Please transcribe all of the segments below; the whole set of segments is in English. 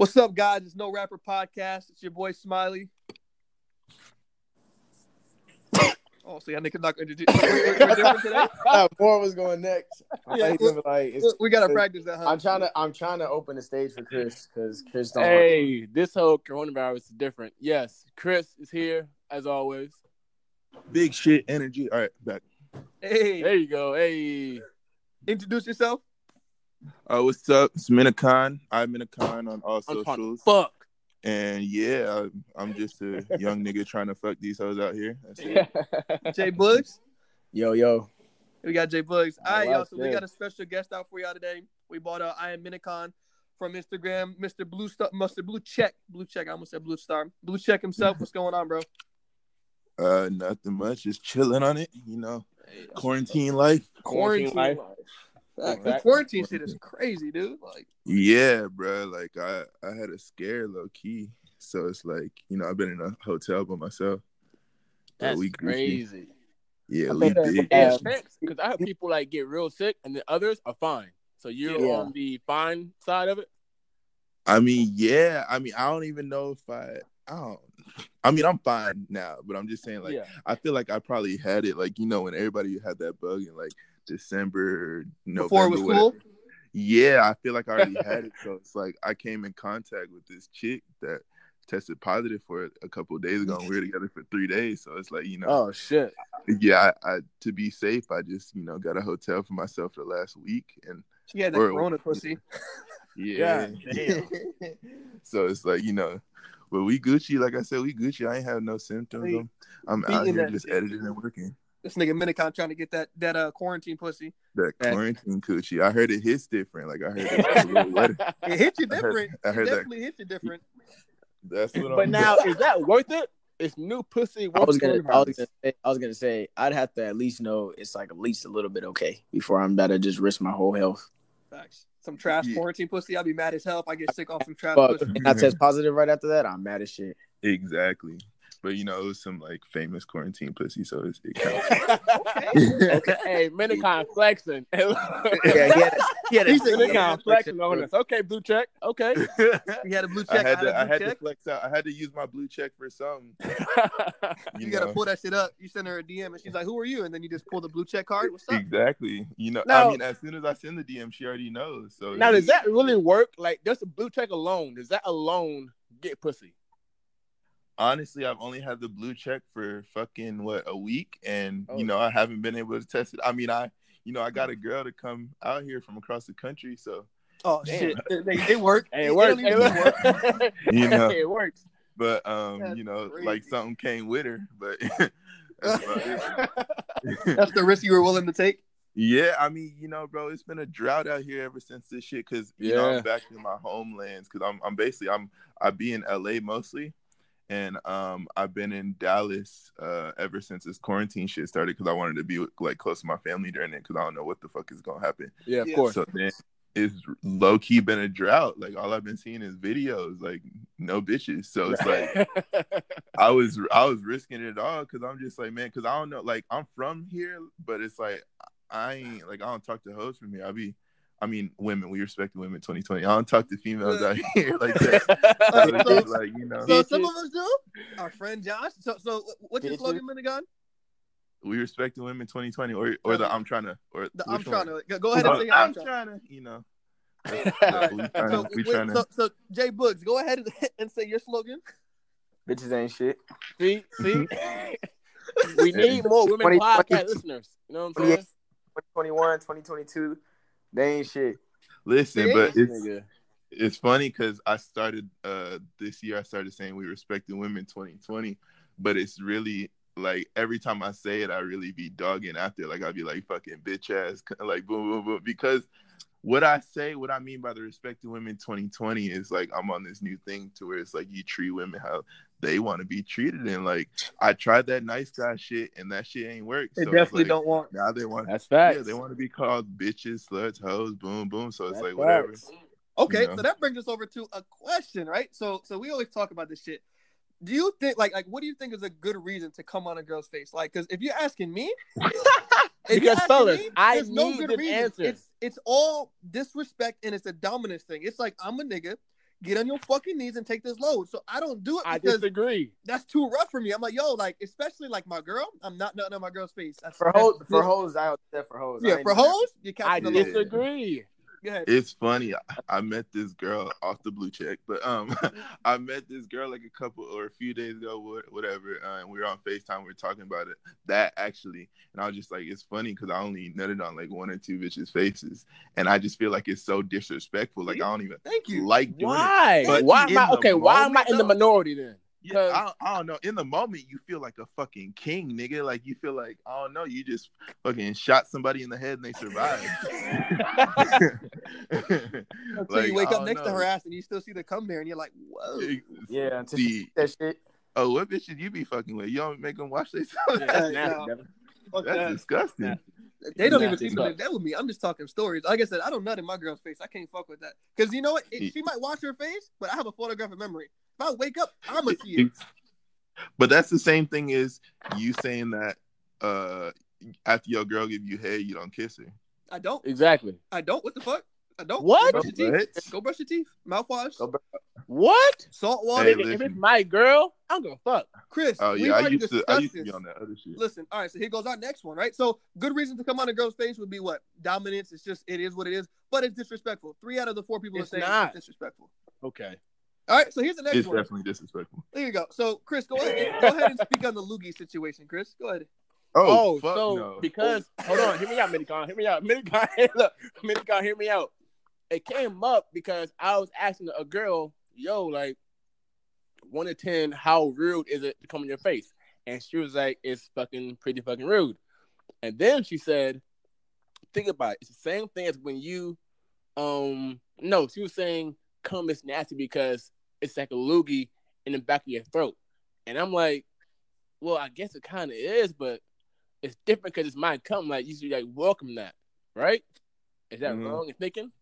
What's up, guys? It's No Rapper Podcast. It's your boy Smiley. Oh, so y'all niggas not going to do we're, we're today? More was going next. Yeah, we- like, it's- We gotta it's- practice that. Huh? I'm trying to I'm trying to open the stage for Chris because Chris don't. Hey, this whole coronavirus is different. Yes, Chris is here as always. Big shit energy. All right, back. Hey, There you go. Hey, introduce yourself. Uh, what's up? It's Minicon. I'm Minicon on all I'm socials. fuck. And yeah, I'm- I'm just a young nigga trying to fuck these hoes out here. That's it. Jay Bugs. Yo yo. We got Jay Bugs. All right, y'all. like So we got a special guest out for y'all today. We bought uh, I am Minicon from Instagram, Mr. Blue Star, Mr. Blue Check, Blue Check. I almost said Blue Star, Blue Check himself. What's going on, bro? Uh, nothing much. Just chilling on it. You know, quarantine life. Quarantine life. Fact, Exactly. Quarantine shit is crazy, dude. Like, Yeah, bro. Like I, I had a scare low key. So it's like you know I've been in a hotel by myself. But That's we crazy. Yeah, I we think that- big. Yeah. Because I have people like get real sick and the others are fine. So you're Yeah. on the fine side of it. I mean, yeah. I mean, I don't even know if I. I don't. I mean, I'm fine now, but I'm just saying, like, yeah. I feel like I probably had it, like you know, when everybody had that bug and like December, November. before it was whatever. cool. Yeah, I feel like I already had it, so it's like I came in contact with this chick that tested positive for it a couple of days ago, and we were together for three days. So it's like you know, Oh shit. yeah, I, I to be safe, I just you know got a hotel for myself for the last week, and She had that Or- Corona pussy. yeah, damn. so it's like you know. But we Gucci, like I said, we Gucci. I ain't have no symptoms. I'm, I'm out here just editing and working. This nigga Minicon trying to get that that uh quarantine pussy. That That- quarantine coochie. I heard it hits different. Like I heard it's a little wetter. It hit you I heard- different. I heard it that. definitely hit you different. That's what but I'm now is that worth it? it? Is new pussy worth I was gonna I was gonna say I was gonna say I'd have to at least know it's like at least a little bit okay before I'm about to just risk my whole health. Facts. Some trash Yeah. quarantine pussy. I'll be mad as hell if I get sick off some trash But pussy. and I test positive right after that, I'm mad as shit. exactly. But you know, it was some like famous quarantine pussy, so it's, it counts. okay, hey, Minicon flexing. Yeah, he had, he had a, He said, Minicon flexing on us. Okay, blue check. Okay. You had a blue I check. had I to, I blue had to flex out. I had to use my blue check for something. You, You, gotta pull that shit up. You send her a DM and she's like, "Who are you?" And then you just pull the blue check card. What's up? Exactly. You know, Now- I mean, as soon as I send the DM, she already knows. So now, does that really work? Like, just a blue check alone, does that alone get pussy? Honestly, I've only had the blue check for fucking what a week, and Oh. you know, I haven't been able to test it. I mean, I, you know, I got a girl to come out here from across the country, so Oh Damn. shit! It, they- it worked. Hey, It- it works. don't It work. works. You know. Hey, it works. but um, That's you know, crazy. like something came with her, but that's about it. That's the risk you were willing to take. Yeah, I mean, you know, bro, it's been a drought out here ever since this shit. Cause you know, I'm back in my homelands. Cause I'm, I'm basically, I'm, I be in LA mostly, and um, I've been in Dallas uh ever since this quarantine shit started. Cause I wanted to be like close to my family during it. Cause I don't know what the fuck is gonna happen. Yeah, of Yeah. course. So then it's low key been a drought. Like all I've been seeing is videos, like no bitches. So it's like. I was I was risking it all because I'm just like man because I don't know like I'm from here but it's like I ain't like I don't talk to hoes from here I be I mean women we respect the women 2020 I don't talk to females out here like that So So- like you know So some of us do. Our friend Josh. So, so what's your Bitches. slogan, Minicon? we respect the women 2020 or or the I'm trying to or The, I'm trying one? to go- go ahead and say it. I'm trying to you know All right. we trying So, to, we wait, to so, so Jay Books, go ahead and, and say your slogan. bitches ain't shit. see, see, we need more women 20, podcast listeners. You know what I'm saying? 2021, 2022, they ain't shit. listen See? but it's nigga. it's funny because I started uh this year I started saying we respect the women 2020, but it's really like every time I say it, I really be dogging after. Like I'd be like fucking bitch ass, like boom boom boom. Because what I say, what I mean by the respect to women 2020 is like I'm on this new thing to where it's like you treat women how they want to be treated, and like I tried that nice guy shit, and that shit ain't work. They So definitely like, don't want. Now they want. That's facts. Yeah, they want to be called bitches, sluts, hoes, boom, boom. So it's That's like whatever. Okay, You know. so that brings us over to a question, right? So, so we always talk about this shit. Do you think, like, like, what do you think is a good reason to come on a girl's face? Like, because if you're asking me, if you're Because, asking fellas, me, I there's no need good an reason. answer. It's it's all disrespect and it's a dominance thing. It's like I'm a nigga, get on your fucking knees and take this load. So I don't do it I because disagree. that's too rough for me. I'm like, yo, like especially like my girl, I'm not nothing on my girl's face. That's, For that's- hoes, for hoes, I would say for hoes. I yeah, ain't for doing that. hoes, you I catching the load. disagree. It's funny. I, I met this girl off the blue check, but um, I met this girl like a couple or a few days ago, whatever. Uh, and we were on Facetime. We were talking about it. That actually, and I was just like, it's funny because I only nutted on like one or two bitches' faces, and I just feel like it's so disrespectful. Like I don't even Thank you. like doing it. Why? But why am I okay? Why am I in the minority then? Yeah, 'Cause- I, don't- I don't know. In the moment, you feel like a fucking king, nigga. Like you feel like I don't know. You just fucking shot somebody in the head and they survived. Until Like, you wake up don't next to her ass and you still see the cum there and you're like, whoa. Yeah, until she See, that shit. oh, what bitch should you be fucking with? You don't make them watch this. Yeah, that's nasty, no. That's that. disgusting. Yeah. They don't even Nasty see something that with me. I'm just talking stories. Like I said, I don't nut in my girl's face. I can't fuck with that. Because you know what? It- she might watch her face, but I have a photographic memory. If I wake up, I'm going to see it. But that's the same thing as you saying that uh after your girl give you head, you don't kiss her. I don't. Exactly. I don't. What the fuck? I don't. What? Go brush your What? teeth. Go brush your teeth. Mouthwash. Go br- What? Salt water. Hey, if it's my girl, I'm gonna fuck. Chris, Oh we've yeah, I already used to I discussed used to be on that other shit. Listen, all right, so here goes our next one, right? So good reason to come on a girl's face would be what? Dominance. It's just it is what it is, but it's disrespectful. Three out of the four people It's are saying not. it's disrespectful. Okay. All right, so here's the next It's one. definitely disrespectful. There you go. So Chris, go ahead. go ahead and speak on the loogie situation, Chris. Go ahead. Oh, oh, fuck so no. because hold on, hear me out, Minicon. Hear me out. Minicon, look, Minicon, hear me out. It came up because I was asking a girl, yo, like one to ten, how rude is it to come in your face? And she was like, It's fucking pretty fucking rude. And then she said, Think about it. It's the same thing as when you um no, she was saying cum is nasty because it's like a loogie in the back of your throat. And I'm like, well, I guess it kind of is, but it's different because it's my cum. Like you should like welcome that, right? Is that Mhm. wrong in thinking?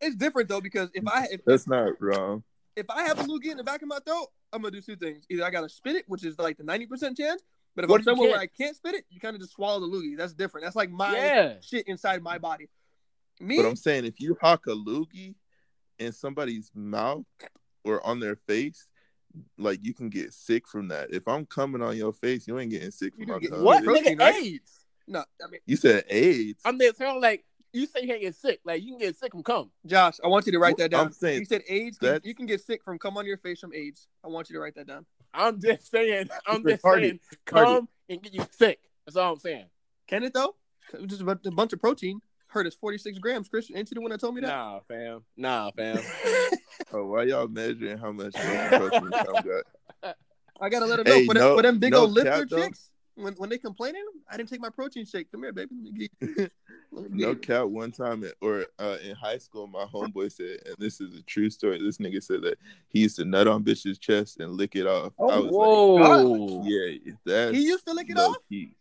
It's different though because if I if, That's not wrong. if I have a loogie in the back of my throat, I'm gonna do two things. Either I gotta spit it, which is like the ninety percent chance. But if What I'm if somewhere where can't? I can't spit it, you kind of just swallow the loogie. That's different. That's like my yeah. shit inside my body. Me, But I'm saying if you hawk a loogie in somebody's mouth or on their face, like you can get sick from that. If I'm coming on your face, you ain't getting sick You from do my get- tongue. What nigga right? AIDS? no, I mean, You said AIDS. I'm there saying like you say you can't get sick. Like you can get sick from cum. Josh, I want you to write that down. I'm saying you said AIDS. that's- You can get sick from come on your face from AIDS. I want you to write that down. I'm just saying. I'm Retarded. just saying. Come and get you sick. That's all I'm saying. Can it though? Just a a bunch of protein. Heard it's 46 grams, Chris. Ain't you the one that told me that? Nah, fam. Nah, fam. Oh, why y'all measuring how much protein some got? I gotta let them know Hey, for, them, for them big no old lifter cap, though. chicks. When when they complaining, I didn't take my protein shake. Come here, baby. Let me get- let me No cap. One time, at, or uh, in high school, my homeboy said, and this is a true story. This nigga said that he used to nut on bitch's chest and lick it off. I was Whoa. like, yeah, that's He used to lick it low off. key.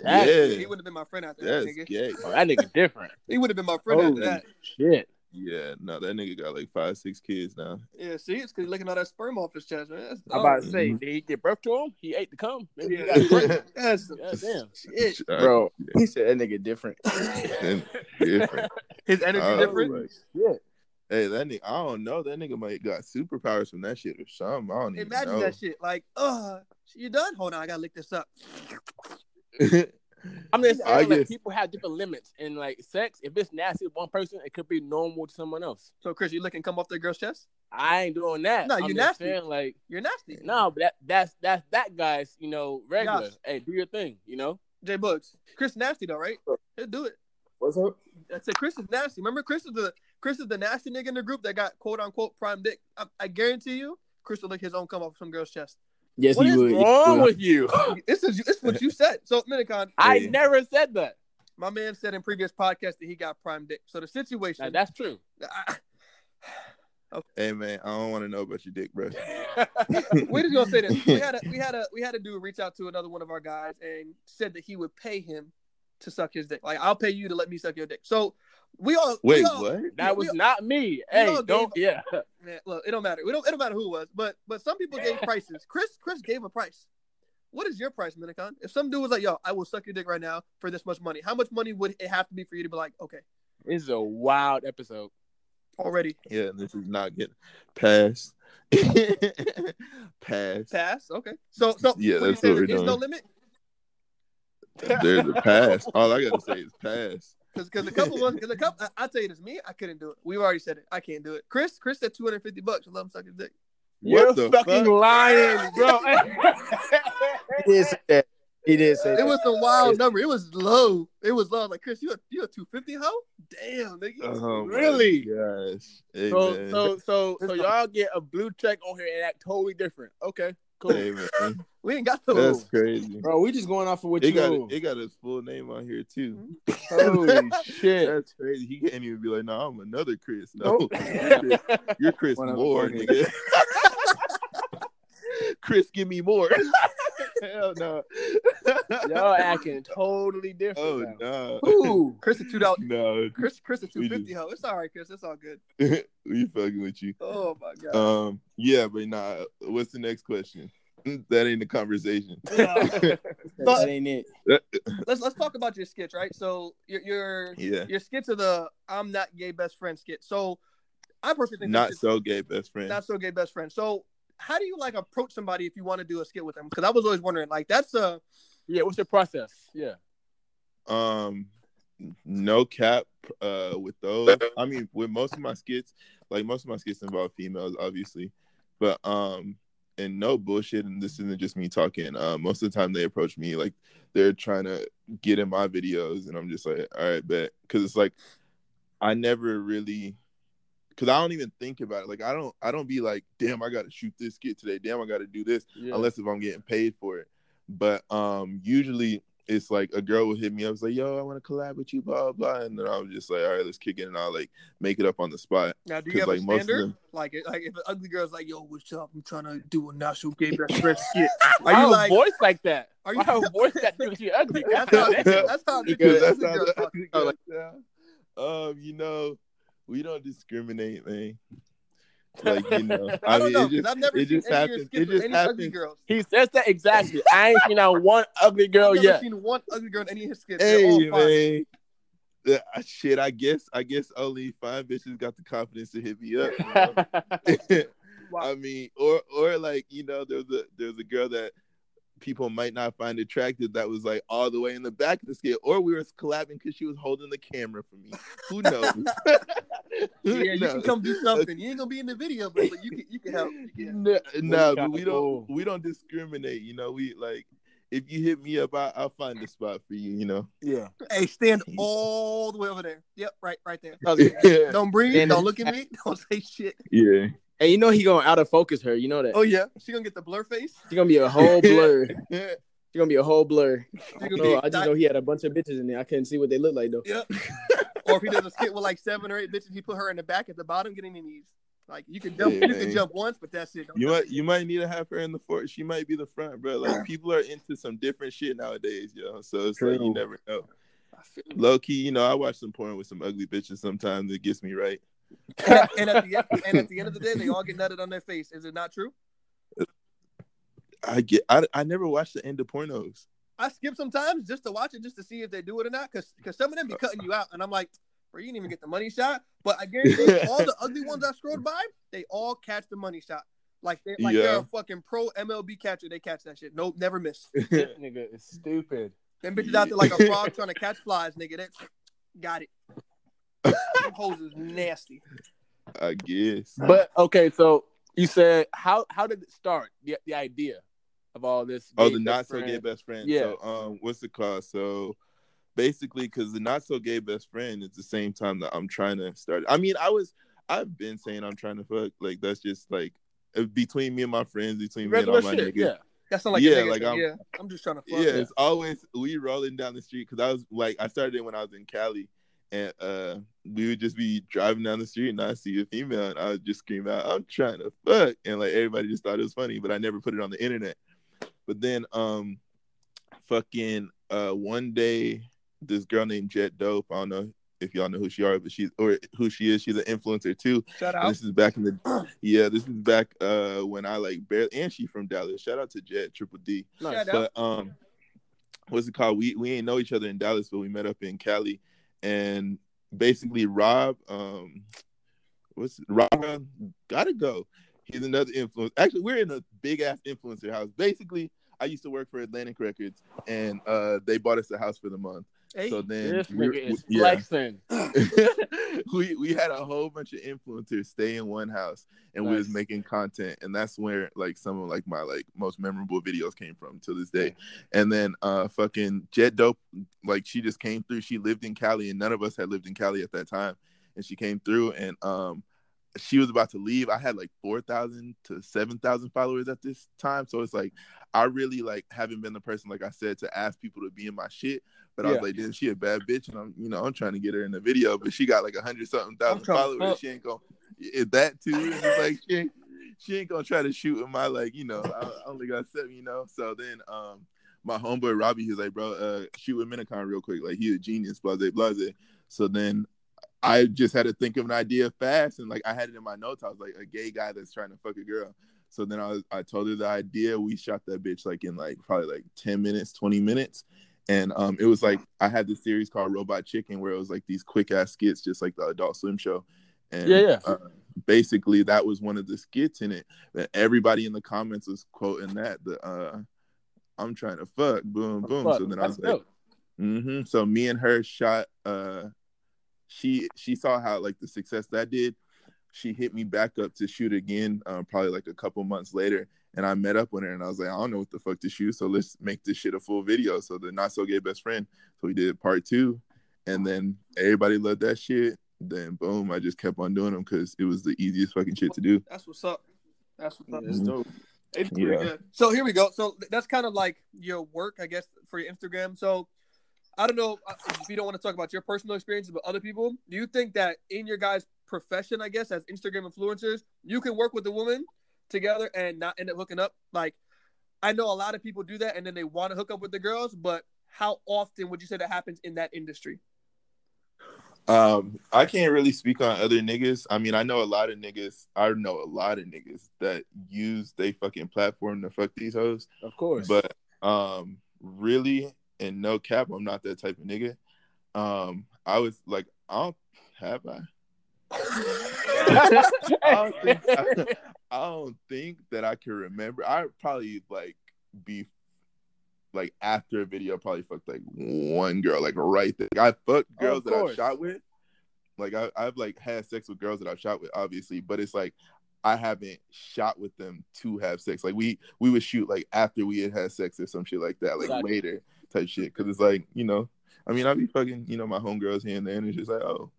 That's- yeah, He would have been my friend after that, that's nigga. gay. Oh, that nigga different. He would have been my friend after that. shit. Yeah, no, that nigga got like five, six kids now. Yeah, see, it's because he's licking all that sperm off his chest, man. That's, I'm about to say, did he give birth to him? He ate the cum. Maybe he Yeah. got that's some God damn. shit. Bro, he said that nigga different. different. His energy I was different. like, Shit. Hey, that nigga, I don't know. That nigga might got superpowers from that shit or something. I don't even Imagine know. that shit. Like, uh, you done? Hold on, I gotta lick this up. I'm just I saying, like, guess- people have different limits. And, like, sex, if it's nasty with one person, it could be normal to someone else. So, Chris, you looking come off that girl's chest? I ain't doing that. No, I'm you just nasty. Saying, like, You're nasty. no, but that that's that's that guy's, you know, regular. Josh. Hey, do your thing, you know. J Bugs. Chris nasty though, right? He'll do it. What's up? I said Chris is nasty. Remember, Chris is the Chris is the nasty nigga in the group that got quote unquote prime dick. I, I guarantee you, Chris will lick his own come off some girl's chest. Yes, What he is would. wrong with you? This is this is what you said. So, Minicon, I Hey. never said that. my man said in previous podcast that he got prime dick. So the situation, Now, that's true. I, hey man, I don't want to know about your dick, bro. we just gonna say this. We had a we had a we had a dude reach out to another one of our guys and said that he would pay him to suck his dick. Like I'll pay you to let me suck your dick. So we all we Wait, all- what? that we- was not me. Hey, don't. Yeah. Man, look, it don't matter. We don't. It don't matter who it was, but but some people gave prices. Chris Chris gave a price. What is your price, Minicon? If some dude was like, "Yo, I will suck your dick right now for this much money," how much money would it have to be for you to be like, "Okay"? This is a wild episode. already. Yeah, this is not getting passed. pass. Pass. Okay. So so Yeah, that's say what there we're is no limit There's a pass. All I gotta say is pass. Because because a couple ones because a couple I, I tell you this me I couldn't do it. We've already said it. I can't do it. Chris Chris said two hundred fifty bucks. I love him sucking dick. You're What the fucking fuck? lying, bro. He did say that. He did say It that. was a wild number. It was low. It was low. Like Chris, you a you a two fifty hoe? Damn, nigga. Oh, Really? Gosh. Hey, so, man. so, so, so y'all get a blue check on here and act totally different. Okay, cool. Hey, man. we ain't got those. That's crazy. Bro, we just going off of what It you got know. it got his full name on here too. Mm-hmm. Holy shit. That's crazy. He can't even be like, "No, I'm another Chris." No, Nope. you're Chris, you're Chris One Moore, nigga. Chris, give me more. Hell no. Y'all acting totally different. oh now. no, Ooh. Chris a two dollar. no. Chris Chris a two We fifty just- hoe. It's all right, Chris. It's all good. we fucking with you. Oh my god. Um, yeah, but nah. What's the next question? That ain't the conversation. That, that ain't it. let's let's talk about your skits, right? So your your yeah, your skits are the I'm not gay best friend skit. So I personally think not so gay, best friend. not so gay best friend. So how do you like approach somebody if you want to do a skit with them? Because I was always wondering, like that's a Yeah, what's your process? Yeah. um no cap uh with those i mean with most of my skits like most of my skits involve females obviously but um and no bullshit and this isn't just me talking uh most of the time they approach me like they're trying to get in my videos and i'm just like all right bet because it's like i never really because i don't even think about it like i don't i don't be like damn i gotta shoot this skit today damn i gotta do this yeah. unless if I'm getting paid for it. But um usually it's like a girl will hit me up, it's like, yo, I want to collab with you, blah blah, and then I'm just like, all right, let's kick it, and I'll like make it up on the spot. now. Do you have Because a like most of standard? them, Like like if an ugly girl's like, yo, what's up? I'm trying to do a not so gay best friend skit. Are you have like? a voice like that? Are Why you- have a voice that because you're ugly? That's God how, damn. that's how Because that's ugly how girls the talk. ugly Oh, girls like- sound. Um, you know, we don't discriminate, man. Like you know, I, I don't mean, know. It just, I've never it seen just any of your happens. skits It with just any ugly happens. girls. He says that exactly. I ain't seen out one ugly girl I've never yet. seen one ugly girl in any of his skits. Hey man. Yeah, shit, I guess I guess only five bitches got the confidence to hit me up. Wow. I mean, or or like you know, there's a there's a girl that people might not find attractive that was like all the way in the back of the skit, or we were collabing because she was holding the camera for me. Who knows? Who Yeah, you can come do something. You ain't gonna be in the video, but, but you can you can help. You can. No, no, but we don't we don't discriminate. You know, we like if you hit me up, I, I'll find a spot for you. You know. yeah. Hey, stand all the way over there. Yep, right, right there. yeah. Don't breathe. Stand don't look at me. Don't say shit. Yeah. And you know he gonna out of focus her. You know that. Oh yeah, she gonna get the blur face. She gonna be a whole blur. She gonna be a whole blur. She I, know, I just know he had a bunch of bitches in there. I couldn't see what they look like though. Yep. or if he does a skit with like seven or eight bitches, he put her in the back at the bottom, getting the knees. Like you can jump, Yeah, you can jump once, but that's it. Don't You might you might need to have her in the front. She might be the front, bro. Like people are into some different shit nowadays, yo. So it's like you never know. I feel you. Low key, you know, I watch some porn with some ugly bitches sometimes. It gets me right. And, at, and at the end, and at the end of the day, they all get nutted on their face. Is it not true? I get. I, I never watched the end of pornos. I skip sometimes just to watch it, just to see if they do it or not. Because because some of them be cutting you out, and I'm like, bro, you didn't even get the money shot. But I guarantee you, all the ugly ones I scrolled by, they all catch the money shot. Like they like they're a fucking pro MLB catcher. They catch that shit. Nope, never miss. This nigga is stupid. Them bitches out there like a frog trying to catch flies, nigga. That got it. Them hoes is nasty. I guess. But okay, so you said how how did it start? The the idea of all this. Oh, the best not so gay best friend. Yeah. So, um, what's the called? So, basically, because the not so gay best friend is the same time that I'm trying to start. I mean, I was, I've been saying I'm trying to fuck. Like that's just like uh, between me and my friends, between Regular me and all my shit. niggas. Yeah. That sound like Yeah, like. I'm- yeah. I'm just trying to fuck. yeah, it's always we rolling down the street because I was like I started it when I was in Cali, and uh we would just be driving down the street and I see a female and I would just scream out, "I'm trying to fuck," and like everybody just thought it was funny, but I never put it on the internet. But then um, fucking uh one day this girl named Jet Dope, I don't know if y'all know who she are, but she's or who she is. She's an influencer too. Shout And out. this is back in the yeah, this is back uh when I like barely and she from Dallas. Shout out to Jet Triple D. Nice. Shout out. But um, what's it called? We we ain't know each other in Dallas, but we met up in Cali, and basically Rob, um, what's Raga gotta go. He's another influence. Actually, we're in a big ass influencer house. Basically, I used to work for Atlantic Records, and uh, they bought us a house for the month. Hey, So then, This we- nigga is yeah. flexing. we we had a whole bunch of influencers stay in one house and we was making content and that's where like some of like my like most memorable videos came from to this day. And then uh fucking jet dope like she just came through. She lived in cali and none of us had lived in cali at that time. And she came through and um she was about to leave i had like 4000 to 7000 followers at this time so it's like i really like haven't been the person like i said to ask people to be in my shit but I was Yeah. like, damn, she a bad bitch, and I'm, you know, I'm trying to get her in the video, but she got like a hundred something thousand followers. She ain't gonna is that too. It's like she ain't, she ain't gonna try to shoot with my like, you know, I, I only got seven, you know. So then, um, my homeboy Robbie, he's like, bro, uh, shoot with Minicon real quick. Like he's a genius, blase, blase. So then. I just had to think of an idea fast, and like I had it in my notes. I was like a gay guy that's trying to fuck a girl. So then I was, I told her the idea. We shot that bitch like in like probably like ten minutes, twenty minutes, and um, it was like I had this series called Robot Chicken where it was like these quick ass skits, just like the Adult Swim show. And Yeah, yeah. Uh, basically, that was one of the skits in it. That everybody in the comments was quoting that. The uh, I'm trying to fuck, boom, boom. Fuck, So then I that's was like, dope. hmm So me and her shot. Uh, she she saw how like the success that did. She hit me back up to shoot again, um, probably like a couple months later, and I met up with her and I was like, I don't know what the fuck to shoot, so let's make this shit a full video. So the not so gay best friend. So we did part two, and then everybody loved that shit. Then boom, I just kept on doing them because it was the easiest fucking shit to do. that's what's up. That's what's up. That's dope. It's Yeah. good. So here we go. So that's kind of like your work, I guess, for your Instagram. So I don't know uh, if you don't want to talk about your personal experiences, but other people, do you think that in your guys' profession, I guess, as Instagram influencers, you can work with a woman together and not end up hooking up? Like, I know a lot of people do that and then they want to hook up with the girls, but how often would you say that happens in that industry? Um, I can't really speak on other niggas. I mean, I know a lot of niggas. I know a lot of niggas that use they fucking platform to fuck these hoes. Of course. But um, really, and no cap, I'm not that type of nigga. Um, I was like, I don't have I. I don't think I, don't think that I can remember. I probably like be like after a video, probably fucked like one girl, like right there. I fucked girls Of that I've shot with. Like I, I've like had sex with girls that I've shot with, obviously, but it's like I haven't shot with them to have sex. Like we we would shoot like after we had had sex or some shit like that, like Gotcha. later type shit. Because it's like you know, I mean, I be fucking you know my homegirls here and there, and it's just like oh,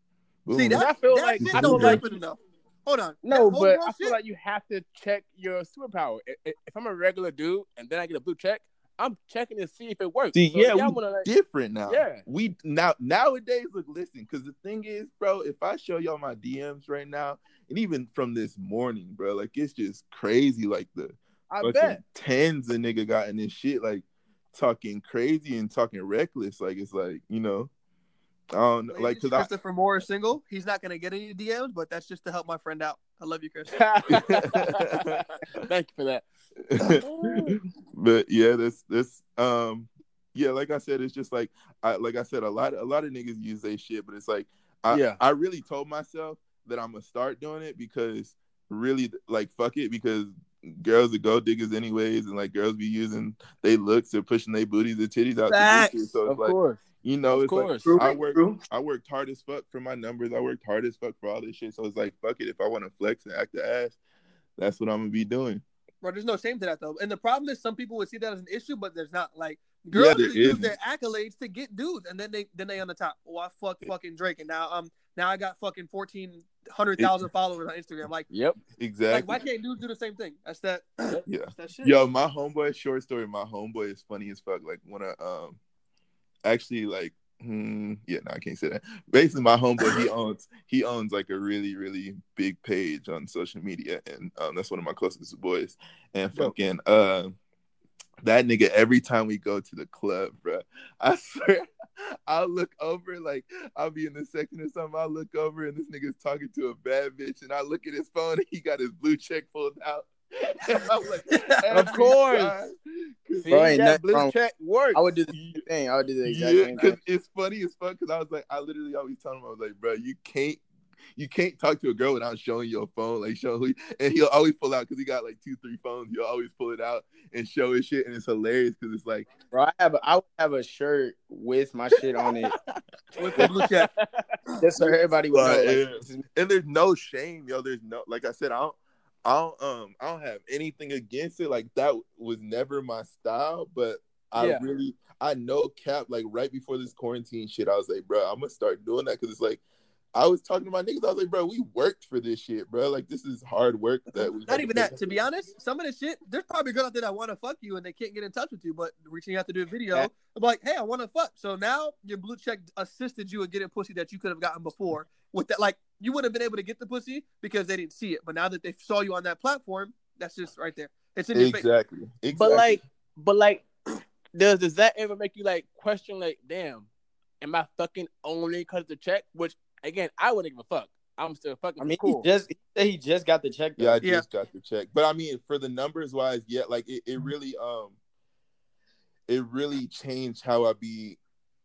See, boom. that, I feel that like- shit I don't like- happen enough. Hold on. No, but homegirl I feel shit- like you have to check your superpower. I- i- If I'm a regular dude and then I get a blue check, I'm checking to see if it works. See, So yeah, we wanna, like, different now. Yeah. we now nowadays look listen because the thing is, bro, if I show y'all my DMs right now, and even from this morning, bro, like it's just crazy. Like the I fucking bet. tens of nigga got in this shit, like talking crazy and talking reckless. Like it's like you know, I don't know, like Ladies, because I. Christopher Moore is single. He's not gonna get any DMs, but that's just to help my friend out. I love you, Chris. Thank you for that. but yeah, that's that's um yeah, like I said, it's just like I like I said, a lot a lot of niggas use their shit, but it's like I Yeah. I really told myself that I'm gonna start doing it because really like fuck it because girls are gold diggers anyways and like girls be using they looks or pushing their booties or titties out to do Facts. shit. so it's Of like course. you know Of it's course. like I worked I worked hard as fuck for my numbers. I worked hard as fuck for all this shit. So it's like fuck it. If I want to flex and act the ass, that's what I'm gonna be doing. Bro, there's no shame to that though. And the problem is some people would see that as an issue, but there's not. Like girls there just use isn't. their accolades to get dudes, and then they then they on the top. Oh, I fuck fucking Drake, and now um now I got fucking fourteen hundred thousand followers on Instagram. Like Yep. Exactly. like why can't dudes do the same thing? That's that. Yeah. That's that shit. Yo, my homeboy, short story, my homeboy is funny as fuck. Like when I um actually like hmm, yeah, no, I can't say that. Basically, my homeboy he owns he owns like a really, really big page on social media, and um that's one of my closest boys. And Dope. fucking uh that nigga every time we go to the club, bro, I swear I'll look over like I'll be in the section or something. I'll look over and this nigga's talking to a bad bitch, and I look at his phone and he got his blue check pulled out. And like, Of course. time. See, Bro, ain't that nothing blue check works. I would do the same thing. I would do the exact Yeah, same because thing. it's funny as fuck. Because I was like, I literally always tell him, I was like, bro, you can't you can't talk to a girl without showing your phone, like show who, and he'll always pull out because he got like two, three phones. He'll always pull it out and show his shit, and it's hilarious because it's like, Bro, I have a, I would have a shirt with my shit on it, With the blue check. just so everybody would know. Like, yeah. and there's no shame, yo. There's no, like I said, I don't, I don't, um, I don't have anything against it. Like that was never my style, but I Yeah. really, I know Cap. Like right before this quarantine shit, I was like, bro, I'm gonna start doing that because it's like. I was talking to my niggas. I was like, bro, we worked for this shit, bro. Like, this is hard work that we. Not even that. To be honest, some of the shit, there's probably a girl out there that want to fuck you and they can't get in touch with you, but reaching out to do a video, Yeah. I'm like, hey, I want to fuck. So now your blue check assisted you in getting pussy that you could have gotten before. With that, like, you wouldn't have been able to get the pussy because they didn't see it. But now that they saw you on that platform, that's just right there. It's in your face. Exactly. exactly. But like, but like, does does that ever make you like question like, damn, am I fucking only because the check? Which again, I wouldn't give a fuck. I'm still fucking I mean, cool. he just he he just got the check. Though. Yeah, I Yeah. just got the check. But I mean, for the numbers wise, yeah, like it, it really um it really changed how I be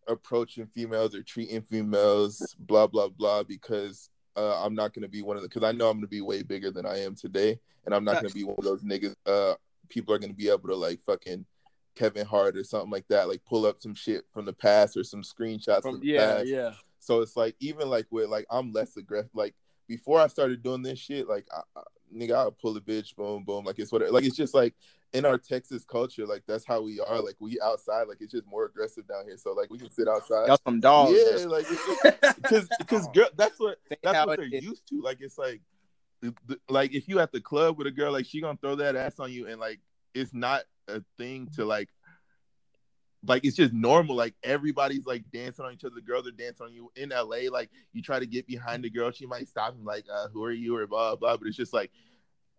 approaching females or treating females, blah blah blah, because uh, I'm not gonna be one of the because I know I'm gonna be way bigger than I am today, and I'm not gonna be one of those niggas. Uh, people are gonna be able to like fucking Kevin Hart or something like that, like pull up some shit from the past or some screenshots from, From the yeah, past. yeah. So it's like even like with like I'm less aggressive. Like before I started doing this shit, like I, I, nigga, I'll pull a bitch, boom, boom. Like it's whatever. like it's just like in our Texas culture, like that's how we are. Like we outside, like it's just more aggressive down here. So like we can sit outside. Y'all some dogs. yeah, like because because girl, that's what that's what they're used to. Like it's like like if you at the club with a girl, like she gonna throw that ass on you, and like it's not a thing to like. Like it's just normal. Like everybody's like dancing on each other. The girls are dancing on you in LA. Like you try to get behind the girl, she might stop and like, uh, "Who are you?" or blah blah. But it's just like,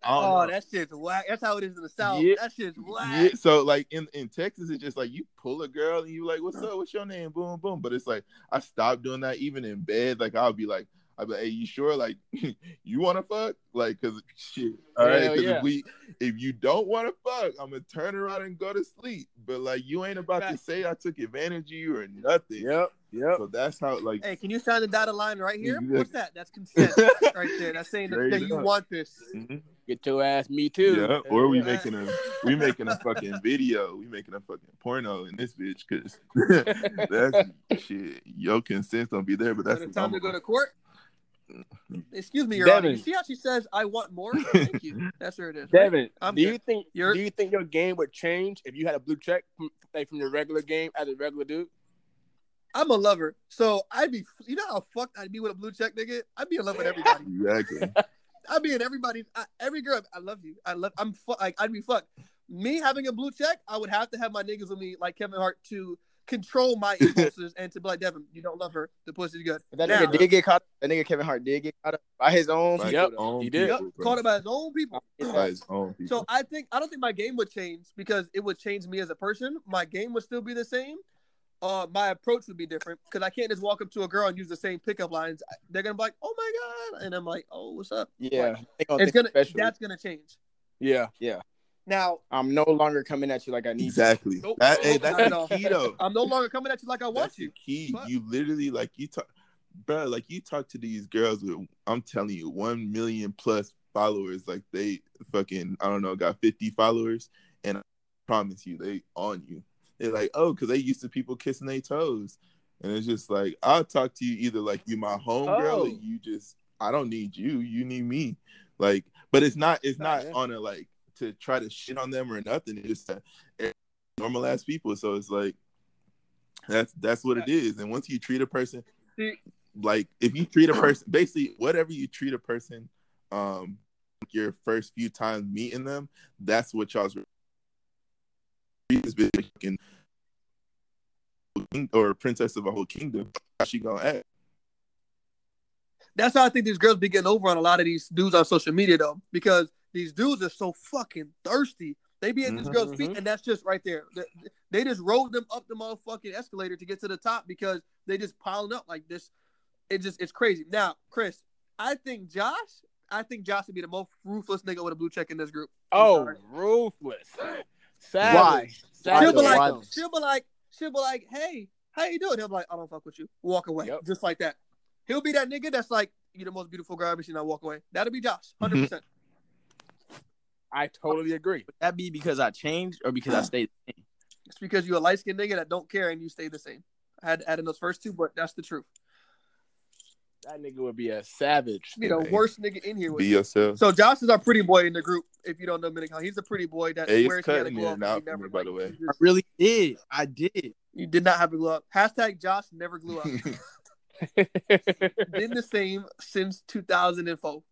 Oh, know. that shit's whack. That's how it is in the South. Yeah. That shit's whack. Yeah, so like in, in Texas, it's just like you pull a girl and you like, what's up? What's your name? Boom, boom. But it's like I stopped doing that even in bed. Like I'll be like, I'll be like, hey, you sure? Like you want to fuck? Like, cause shit. All right, Hell because yeah. if we if you don't want to fuck, I'm gonna turn around and go to sleep. But like you ain't about to say I took advantage of you or nothing. Yep, yep. So that's how like Hey, can you sign the dotted line right here? Exactly. What's that? That's consent right there. That's saying that, that you want this. Mhm. Get your ass, me too. Yeah, or we Yeah. making a we making a fucking video. We making a fucking porno in this bitch because that's shit. Your consent don't be there, but that's When it's time to go to court. Excuse me, Your Devin. Honor. You see how she says, "I want more"? Thank you. That's where it is. right? Devin, I'm do good. you think You're- do you think your game would change if you had a blue check from, like from your regular game as a regular dude? I'm a lover, so I'd be. You know how fucked I'd be with a blue check nigga. I'd be in love with everybody. Exactly. I'd be in everybody's. I, every girl. I love you. I love. I'm fu- like. I'd be fucked. Me having a blue check, I would have to have my niggas with me, like Kevin Hart, to control my impulses and to be like, Devin, you don't love her. The pussy's good. That Now- nigga did get caught. That nigga Kevin Hart did get caught up by his own. By Yep, his own he did. Yep, people, bro. caught it by his own people. By his own people. So I think I don't think my game would change because it would change me as a person. My game would still be the same. Uh, my approach would be different because I can't just walk up to a girl and use the same pickup lines. They're gonna be like, "Oh my god," and I'm like, "Oh, what's up?" Yeah, they gonna It's gonna special. that's gonna change. Yeah, yeah. Now I'm no longer coming at you like I need. exactly. Nope. That, Nope, hey, that's the key though. I'm no longer coming at you like I want That's you. the key. Fuck. You literally like you talk, bro. Like you talk to these girls with, I'm telling you, one million plus followers. Like they fucking, I don't know, got 50 followers, and I promise you, they on you. They're like, oh, because they used to people kissing their toes, and it's just like I'll talk to you either like you my home girl, or Oh. you just I don't need you, you need me. Like, but it's not, it's not Yeah. on a like to try to shit on them or nothing. It's just that they're normal ass people. So it's like that's that's what it is. And once you treat a person like if you treat a person basically whatever you treat a person um your first few times meeting them, that's what y'all's this bitch fucking- or princess of a whole kingdom. How she gonna act? That's how I think these girls be getting over on a lot of these dudes on social media though, because these dudes are so fucking thirsty. They be at these Mhm. girls' feet, and that's just right there. They, they just rode them up the motherfucking escalator to get to the top because they just piling up like this. It just it's crazy. Now, Chris, I think Josh, I think Josh would be the most ruthless nigga with a blue check in this group. I'm Oh, sorry. ruthless. Savage. Why? Savage. she'll be like, though? she'll be like, she'll be like, hey, how you doing? He'll be like, I don't fuck with you. Walk away, Yep. just like that. He'll be that nigga that's like, "You're the most beautiful girl I've ever seen." I walk away. That'll be Josh, hundred percent. I totally agree. Would that be because I changed or because I stayed the same? It's because you're a light skinned nigga that don't care and you stay the same. I had to add in those first two, but that's the truth. That nigga would be a savage. Be the Hey, worst nigga in here with Be you. yourself. So Josh is our pretty boy in the group. If you don't know Minicon, he's a pretty boy that Hey, it's swears he had a cutting glow in up. and and he out never, me, by the way. you I really did. I did. You did not have a glow up. Hashtag Josh never glue up. Been the same since 2004.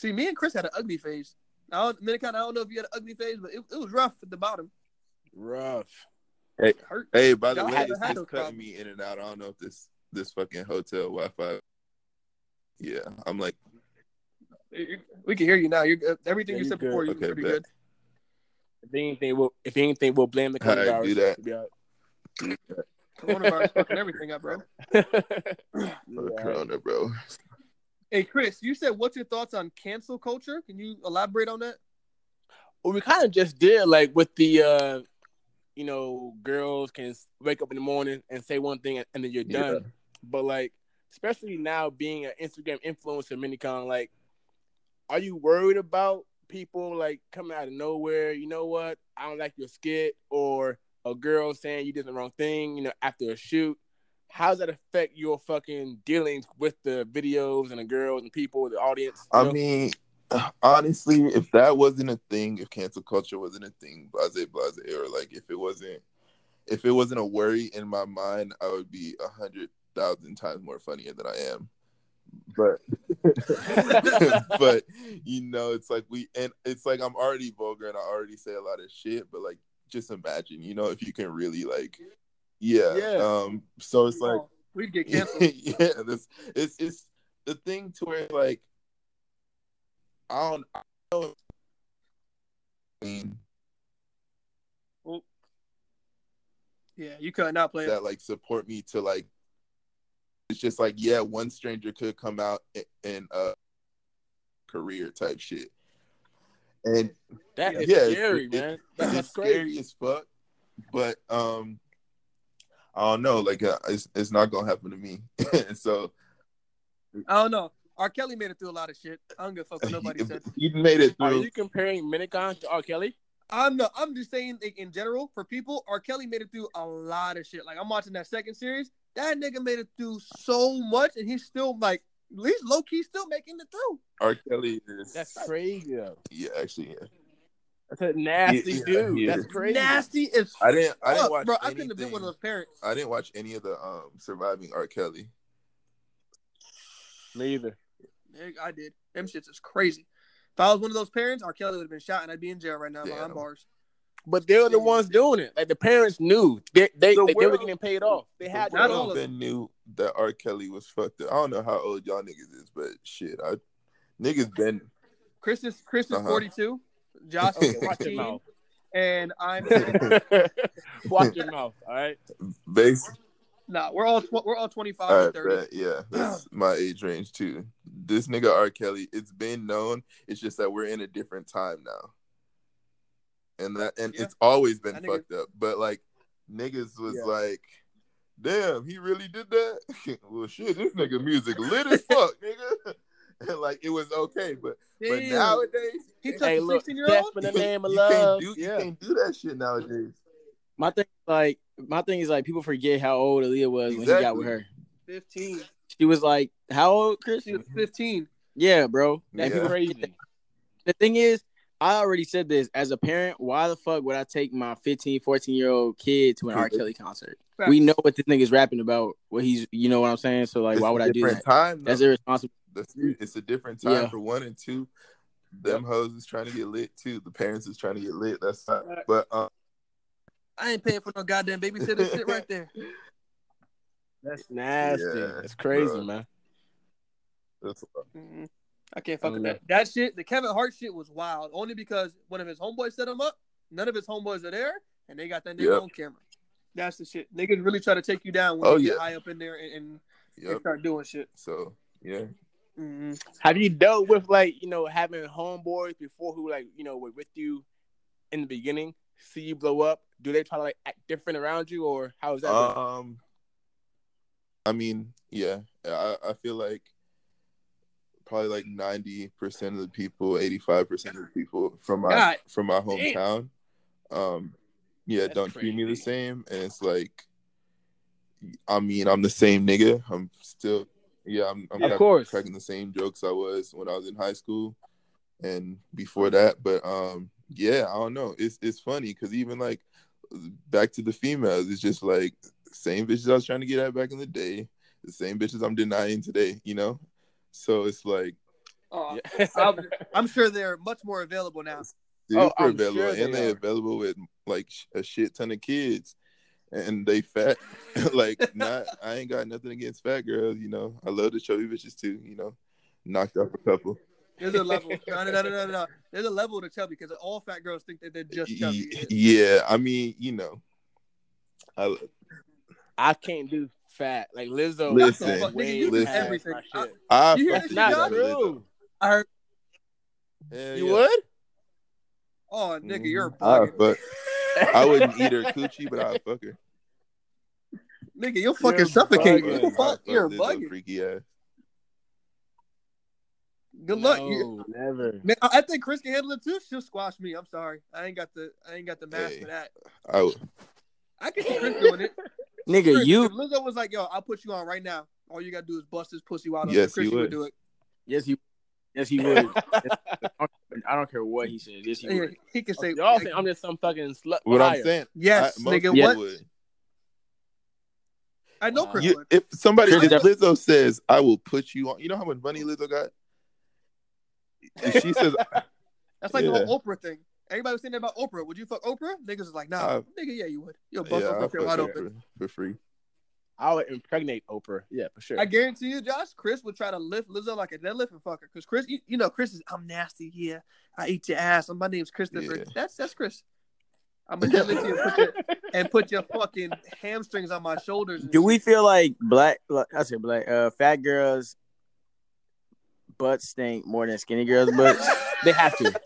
See, me and Chris had an ugly phase. I don't, Minicon, I don't know if you had an ugly phase, but it, it was rough at the bottom. Rough. It hurt. hey, by the Y'all way, haven't it's had just those cutting problems. me in and out. I don't know if this this fucking hotel Wi-Fi. Yeah, I'm like, We can hear you now. You're good. Everything Yeah, you you said good. before, you Okay, pretty bet. good. If anything, we'll if anything, we'll blame the All right, coronavirus. do that. We'll be all Coronavirus fucking everything up, bro. right. fuck Yeah. Corona, bro. Hey, Chris, you said what's your thoughts on cancel culture? Can you elaborate on that? Well, we kind of just did like with the, uh you know, girls can wake up in the morning and say one thing and then you're done. But like, especially now being an Instagram influencer, minicon, like, are you worried about people like coming out of nowhere? You know what? I don't like your skit, or a girl saying you did the wrong thing. You know, after a shoot. How does that affect your fucking dealings with the videos and the girls and people, the audience? I know? mean, honestly, if that wasn't a thing, if cancel culture wasn't a thing, blase blase, or like if it wasn't, if it wasn't a worry in my mind, I would be a hundred thousand times more funnier than I am. But, but you know, it's like we, and it's like I'm already vulgar and I already say a lot of shit. But like, just imagine, you know, if you can really like, yeah, Yeah. Um, so it's like we'd get canceled. yeah, this it's it's the thing to where like I don't I don't I mean yeah, you could not play it. that like support me to like it's just like yeah, one stranger could come out and, and uh career type shit. And that is yeah, it's- scary, it- man. That- that's it's scary as fuck. But um I don't know, like uh, it's it's not gonna happen to me. and so I don't know. R. Kelly made it through a lot of shit. I don't give a fuck what nobody said. he made it Are you comparing Minicon to R. Kelly? I'm no, I'm just saying like, in general for people. R. Kelly made it through a lot of shit. Like I'm watching that second series. That nigga made it through so much, and he's still like at least low key still making it through. R. Kelly is That's crazy though. yeah, actually yeah. That's a nasty Yeah, dude. he That's is. crazy. Nasty as I didn't I didn't watch bro. I couldn't have been one of those parents. I didn't watch any of the um surviving R. Kelly. Neither. Nigga, I did. Them shits is crazy. If I was one of those parents, R. Kelly would have been shot, and I'd be in jail right now behind bars. But they're the ones doing it. Like the parents knew they they, The they, they were getting paid off. They had The Not to. all of been knew that R. Kelly was fucked up. I don't know how old y'all niggas is, but shit, I niggas been Chris is Chris is Uh-huh. 42. Josh Okay, watch your mouth. and I'm watch your mouth. All right. base. nah. We're all tw- we're all 25 All and 30. bet, yeah, that's my age range too. This nigga R. Kelly, it's been known. It's just that we're in a different time now, and that and Yeah. it's always been That nigga- fucked up. But like niggas was Yeah. like, damn, he really did that. well, shit, this nigga music lit as fuck, nigga. And like it was okay, but but nowadays he took Hey, a look, 16 year old. in the name of you love. can't do yeah. you can't do that shit nowadays. My thing, like, my thing is like people forget how old Aaliyah was when he got with her. 15. She was like, how old, Chris? She was 15. Yeah, bro. That Yeah. Crazy. The thing is, I already said this as a parent. Why the fuck would I take my 15, 14 year old kid to an R. Kelly concert? We know what this nigga's rapping about. What he's, you know what I'm saying? So like, It's why would I do that? Time, That's though. Irresponsible. That's it's a different time Yeah. for one and two. Them hoes is trying to get lit too. The parents is trying to get lit. That's not. But um, I ain't paying for no goddamn babysitter shit right there. That's nasty. Yeah, That's crazy, bro. man. that's Mm-mm. I can't fuck with that. That shit, the Kevin Hart shit was wild. Only because one of his homeboys set him up. None of his homeboys are there, and they got that nigga Yep. on camera. That's the shit. Niggas really try to take you down when Oh, you get high up in there and, and, and yep. start doing shit. So yeah, Mm-hmm. Have you dealt with like you know having homeboys before who like you know were with you in the beginning, see you blow up? Do they try to like act different around you, or how is that? been? um, I mean, yeah, I, I feel like probably like ninety percent of the people, eighty five percent of the people from my God from my hometown, um, yeah, That's don't treat me the same, and it's like, I mean, I'm the same nigga. I'm still, yeah, I'm, I'm Of course. cracking the same jokes I was when I was in high school, and before that. But um, yeah, I don't know. It's it's funny because even like back to the females, it's just like same bitches I was trying to get at back in the day, the same bitches I'm denying today. You know, so it's like Oh, Yeah. I'm, I'm sure they're much more available now. super Oh, I'm available, sure and they they are. available with like a shit ton of kids, and they fat. like not, I ain't got nothing against fat girls. You know, I love the chubby bitches too. You know, knocked off a couple. There's a level. No, no, no, no, no, no. There's a level to chubby because all fat girls think that they're just chubby. Y- Yeah, I mean, you know, I I can't do fat. Like Lizzo. Listen, is Nigga, you do past everything. my shit. I You hear this with shit, Not true. I heard. Hell You yeah. would? Mm-hmm. Oh, nigga, you're a I bugging. fuck. I wouldn't eat her coochie, but I'd fuck her. Nigga, you'll fucking You're suffocate. bugging. What the fuck? You're Lizzo bugging. freaky ass. Good luck. You- No, never. Man, I I think Chris can handle it too. She'll squash me. I'm sorry. I ain't got the I ain't got the mask Hey. for that. I would. I can see Chris doing it. Nigga, Chris, you if Lizzo was like, "Yo, I'll put you on right now. All you gotta do is bust this pussy wide open." Yes, Chris he would would. do it. yes he yes he would. I don't care what he says. Yes he Yeah, would. he can say, Y'all think I'm just some fucking slut. What I'm liar. saying, "Yes, I, most nigga." people What? would. I know Wow. Chris You, would. if somebody, Chris if def- Lizzo says, "I will put you on," you know how much money Lizzo got? If she says, That's like Yeah. the whole Oprah thing. Everybody was saying that about Oprah. Would you fuck Oprah? Niggas is like, "Nah, Uh, nigga, yeah, you would. You'll bust "Yeah, yeah, I'll shit fuck wide open." for, for free," I would impregnate Oprah. Yeah, for sure. I guarantee you, Josh, Chris would try to lift Lizzo like a deadlift and fuck her. Because Chris, you, you know, Chris is, I'm nasty. Yeah, I eat your ass. My name's Christopher. Yeah. That's that's Chris. I'm gonna deadlift you and put, your, and put your fucking hamstrings on my shoulders. Do we shit. feel like black? like, I said black. Uh, fat girls' butts stink more than skinny girls' butts. they have to.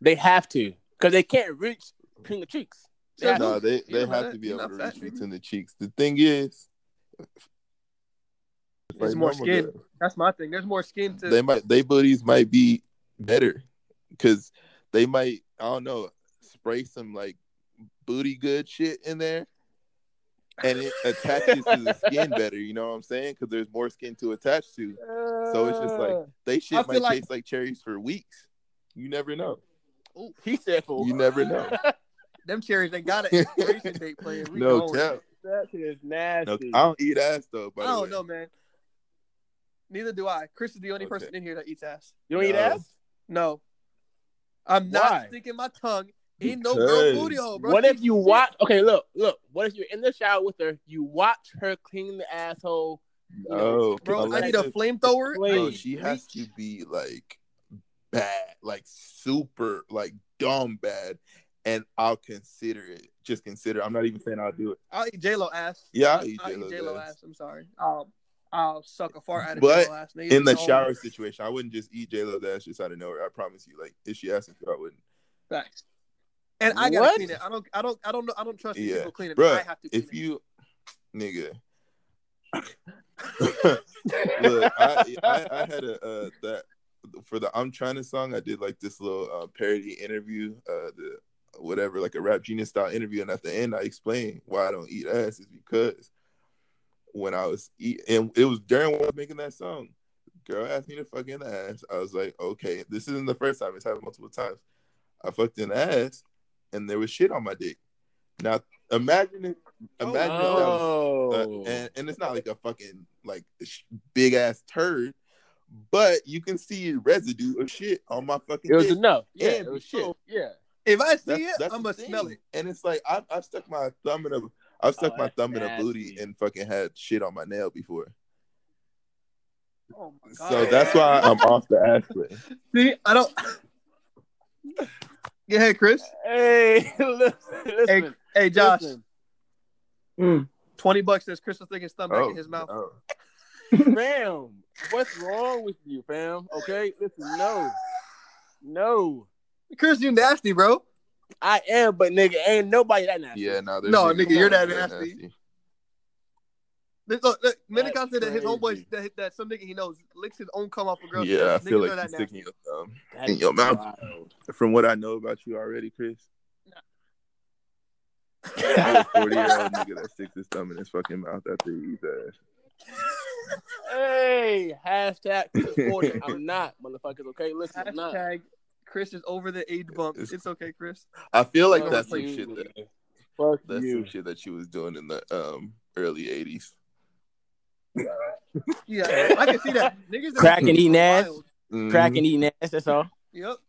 they have to, because they can't reach between the cheeks. They So have No, they they have that. to be able to not fat, reach nigga. between the cheeks. The thing is, There's more skin. girls, That's my thing. There's more skin to. They might they booties might be better because they might I don't know spray some like booty good shit in there. And it attaches to the skin better, you know what I'm saying? Because there's more skin to attach to. So it's just like uh, they shit feel might like- taste like cherries for weeks. You never know. he said, "For You never know. them cherries ain't got an expiration date playing. We no going. tell. that shit is nasty." No, I don't eat ass though. By I the don't way. know, man. Neither do I. Chris is the only Okay. person in here that eats ass. you don't eat ass? No, I'm not sticking my tongue in no girl booty hole, bro. What if you watch? Okay, look, look. What if you're in the shower with her? You watch her clean the asshole. No, bro? I unless need a flamethrower. I No, she has bleach. to be like bad, like super, like dumb bad, and I'll consider it. Just consider. I'm not even saying I'll do it. I'll eat J Lo ass. Yeah, I'll I'll, eat I'll J-Lo's eat J Lo ass. ass. I'm sorry. I'll I'll suck a fart out of But J Lo ass. Nigga, In the it's shower right. situation, I wouldn't just eat J Lo's ass just out of nowhere. I promise you. Like if she asked me to, I wouldn't. Facts. And I gotta What? clean it. I don't. I don't. I don't know. I don't trust these Yeah. people cleaning. it. Bruh, I have to. Clean If it. you, nigga. Look, I, I I had a uh, that for the I'm trying to song. I did like this little uh, parody interview, uh, the whatever, like a rap genius style interview, and at the end, I explained why I don't eat ass is because when I was eat, and it was during when I was making that song. Girl asked me to fuck in the ass. I was like, okay, this isn't the first time. It's happened multiple times. I fucked in the ass, and there was shit on my dick. Now imagine Oh, imagine if that was Oh, uh, and, and it's not like a fucking like big ass turd, but you can see residue of shit on my fucking. it was dick. enough. Yeah, And it was shit. Yeah. If I see That's, it, that's I'm gonna smell it. And it's like I I stuck my thumb in a I've stuck Oh, my that's thumb in a booty and fucking had shit on my nail before. Oh my god. So that's why I'm off the ass play. See, I don't. Go ahead, Chris. Hey, listen, Hey, listen, hey, Josh. listen. Mm. Twenty bucks says Chris will stick his thumb back Oh, in his mouth. oh. fam, what's wrong with you, fam? Okay, listen, no, no, Chris, you nasty, bro. I am, but nigga, ain't nobody that nasty. Yeah, no, there's No, niggas nigga, you're that that are nasty. Look, look, look Minicon said that his crazy. homeboy, that, that some nigga he knows licks his own cum off a girl. Yeah, I feel like are that you're sticking nasty. your thumb That's in your mouth. wild. From what I know about you already, Chris, you're 40 year old nigga that sticks his thumb in his fucking mouth after he eats ass. Hey, hashtag 40. I'm not, motherfuckers. Okay, listen, I'm not. Hashtag Chris is over the age bump. It's- It's okay, Chris. I feel like Fuck that's some you, shit that. Fuck that's you. some shit that she was doing in the um early 80s. Yeah, I can see that. Niggas that- Crack and eating ass. wild. Mhm. Crack and eating ass. That's all. Yep.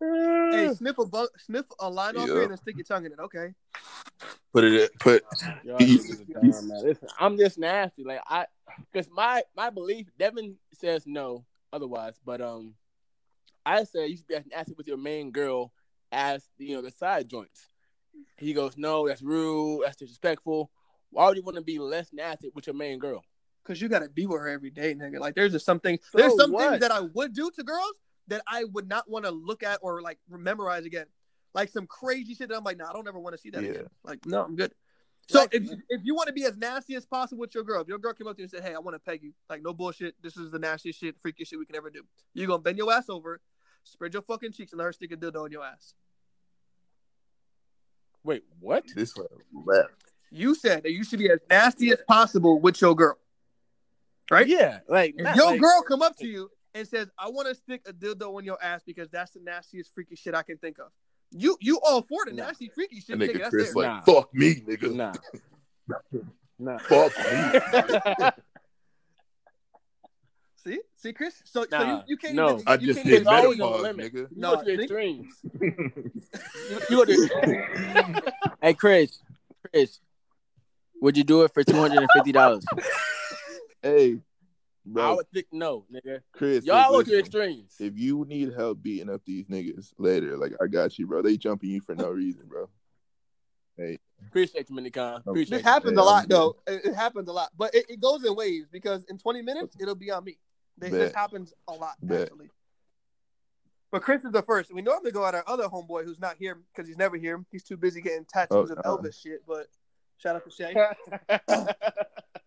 Hey, sniff a bu- sniff a line off here and then stick your tongue in it. Okay. Put it put Y'all You- niggas dumb, man. Listen, I'm just nasty. Like I, because my my belief, Devin says no otherwise, but um, I say you should be as nasty with your main girl as you know the side joints. He goes, no, that's rude, that's disrespectful. Why would you want to be less nasty with your main girl? Cause you gotta be with her every day, nigga. Like there's just something So there's some what? things that I would do to girls that I would not want to look at or like memorize again. Like some crazy shit that I'm like, nah, I don't ever want to see that Yeah. again. Like, no, I'm good. So Like- if if you want to be as nasty as possible with your girl, if your girl came up to you and said, Hey, I want to peg you, like no bullshit, this is the nastiest shit, freakiest shit we can ever do. You're gonna bend your ass over, spread your fucking cheeks, and let her stick a dildo in your ass. Wait, what? this one left. You said that you should be as nasty as possible with your girl. Right? Yeah, like If not your like- girl come up to you and says, "I want to stick a dildo in your ass because that's the nastiest, freaky shit I can think of," you you all for the Nah. nasty, freaky shit? And Nigga, nigga that's Chris there. like, Nah. fuck me, nigga. Nah, nah. Fuck me. See, see, Chris. So, so you, you can't. no. even, I you just can't hit even- always menopause, on the limit. nigga. You No, go to see? extremes. You, you go to Hey, Chris. Chris, would you do it for two hundred and fifty dollars? hey, I bro, would think no, nigga. Chris, Y'all go to listen, extremes. if you need help beating up these niggas later, like I got you, bro. They jumping you for no reason, bro. Hey, appreciate you, Minicon. Appreciate This you. happens Yeah, a lot, though. It, it happens a lot, but it, it goes in waves because in 20 minutes it'll be on me. This, this happens a lot, Bet. actually. But Chris is the first. We normally go at our other homeboy who's not here because he's never here. He's too busy getting tattoos Oh, of uh. Elvis shit. But shout out to Shay.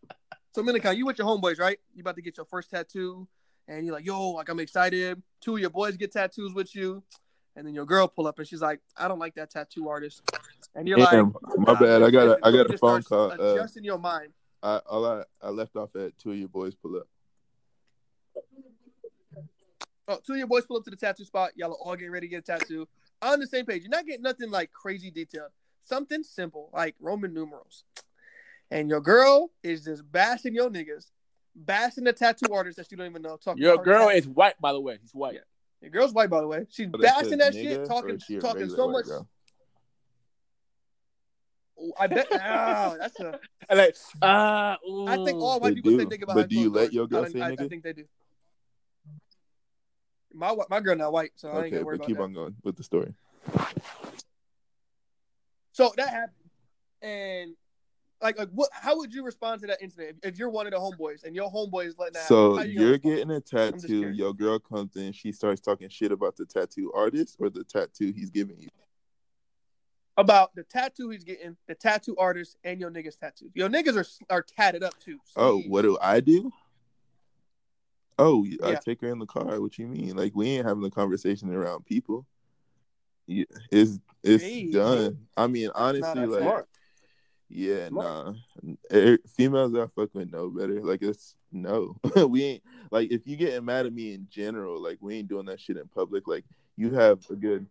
So Minicon, you with your homeboys, right? You about to get your first tattoo, and you're like, "Yo, like I'm excited." Two of your boys get tattoos with you, and then your girl pull up and she's like, "I don't like that tattoo artist," and you're Damn, like, my bad. I got a I got a just phone call. Uh, Adjusting your mind. I all I, I left off at two of your boys pull up. Oh, two of your boys pull up to the tattoo spot. Y'all are all getting ready to get a tattoo. On the same page. You're not getting nothing like crazy detailed. Something simple, like Roman numerals. And your girl is just bashing your niggas, bashing the tattoo artist that you don't even know. Talking Your girl tattoo. is white, by the way. She's white. Yeah. Your girl's white, by the way. She's that bashing that nigga, shit, talking, is she a talking so much. girl? I bet. oh, that's a. And like, uh, I think all They white people say do. nigga But do you let doors. your girl I, say I, I think they do. My my girl not white, so I ain't gonna worry but about keep that. on going with the story. So that happened, and like, like, what? How would you respond to that incident if, if you're one of the homeboys and your homeboy is letting that So happen? You you're getting a tattoo. Your girl comes in. She starts talking shit about the tattoo artist or the tattoo he's giving you. about the tattoo he's getting, the tattoo artist, and your niggas tattoo. Your niggas are are tatted up too. Oh, what do I do? Oh, I take her in the car. What you mean? Like we ain't having a conversation around people. Yeah, it's it's done. I mean, honestly, like smart. Yeah, Smart. nah. Eh, Females that fuck with know better. Like it's no. we ain't like if you getting mad at me in general, like we ain't doing that shit in public. Like you have a good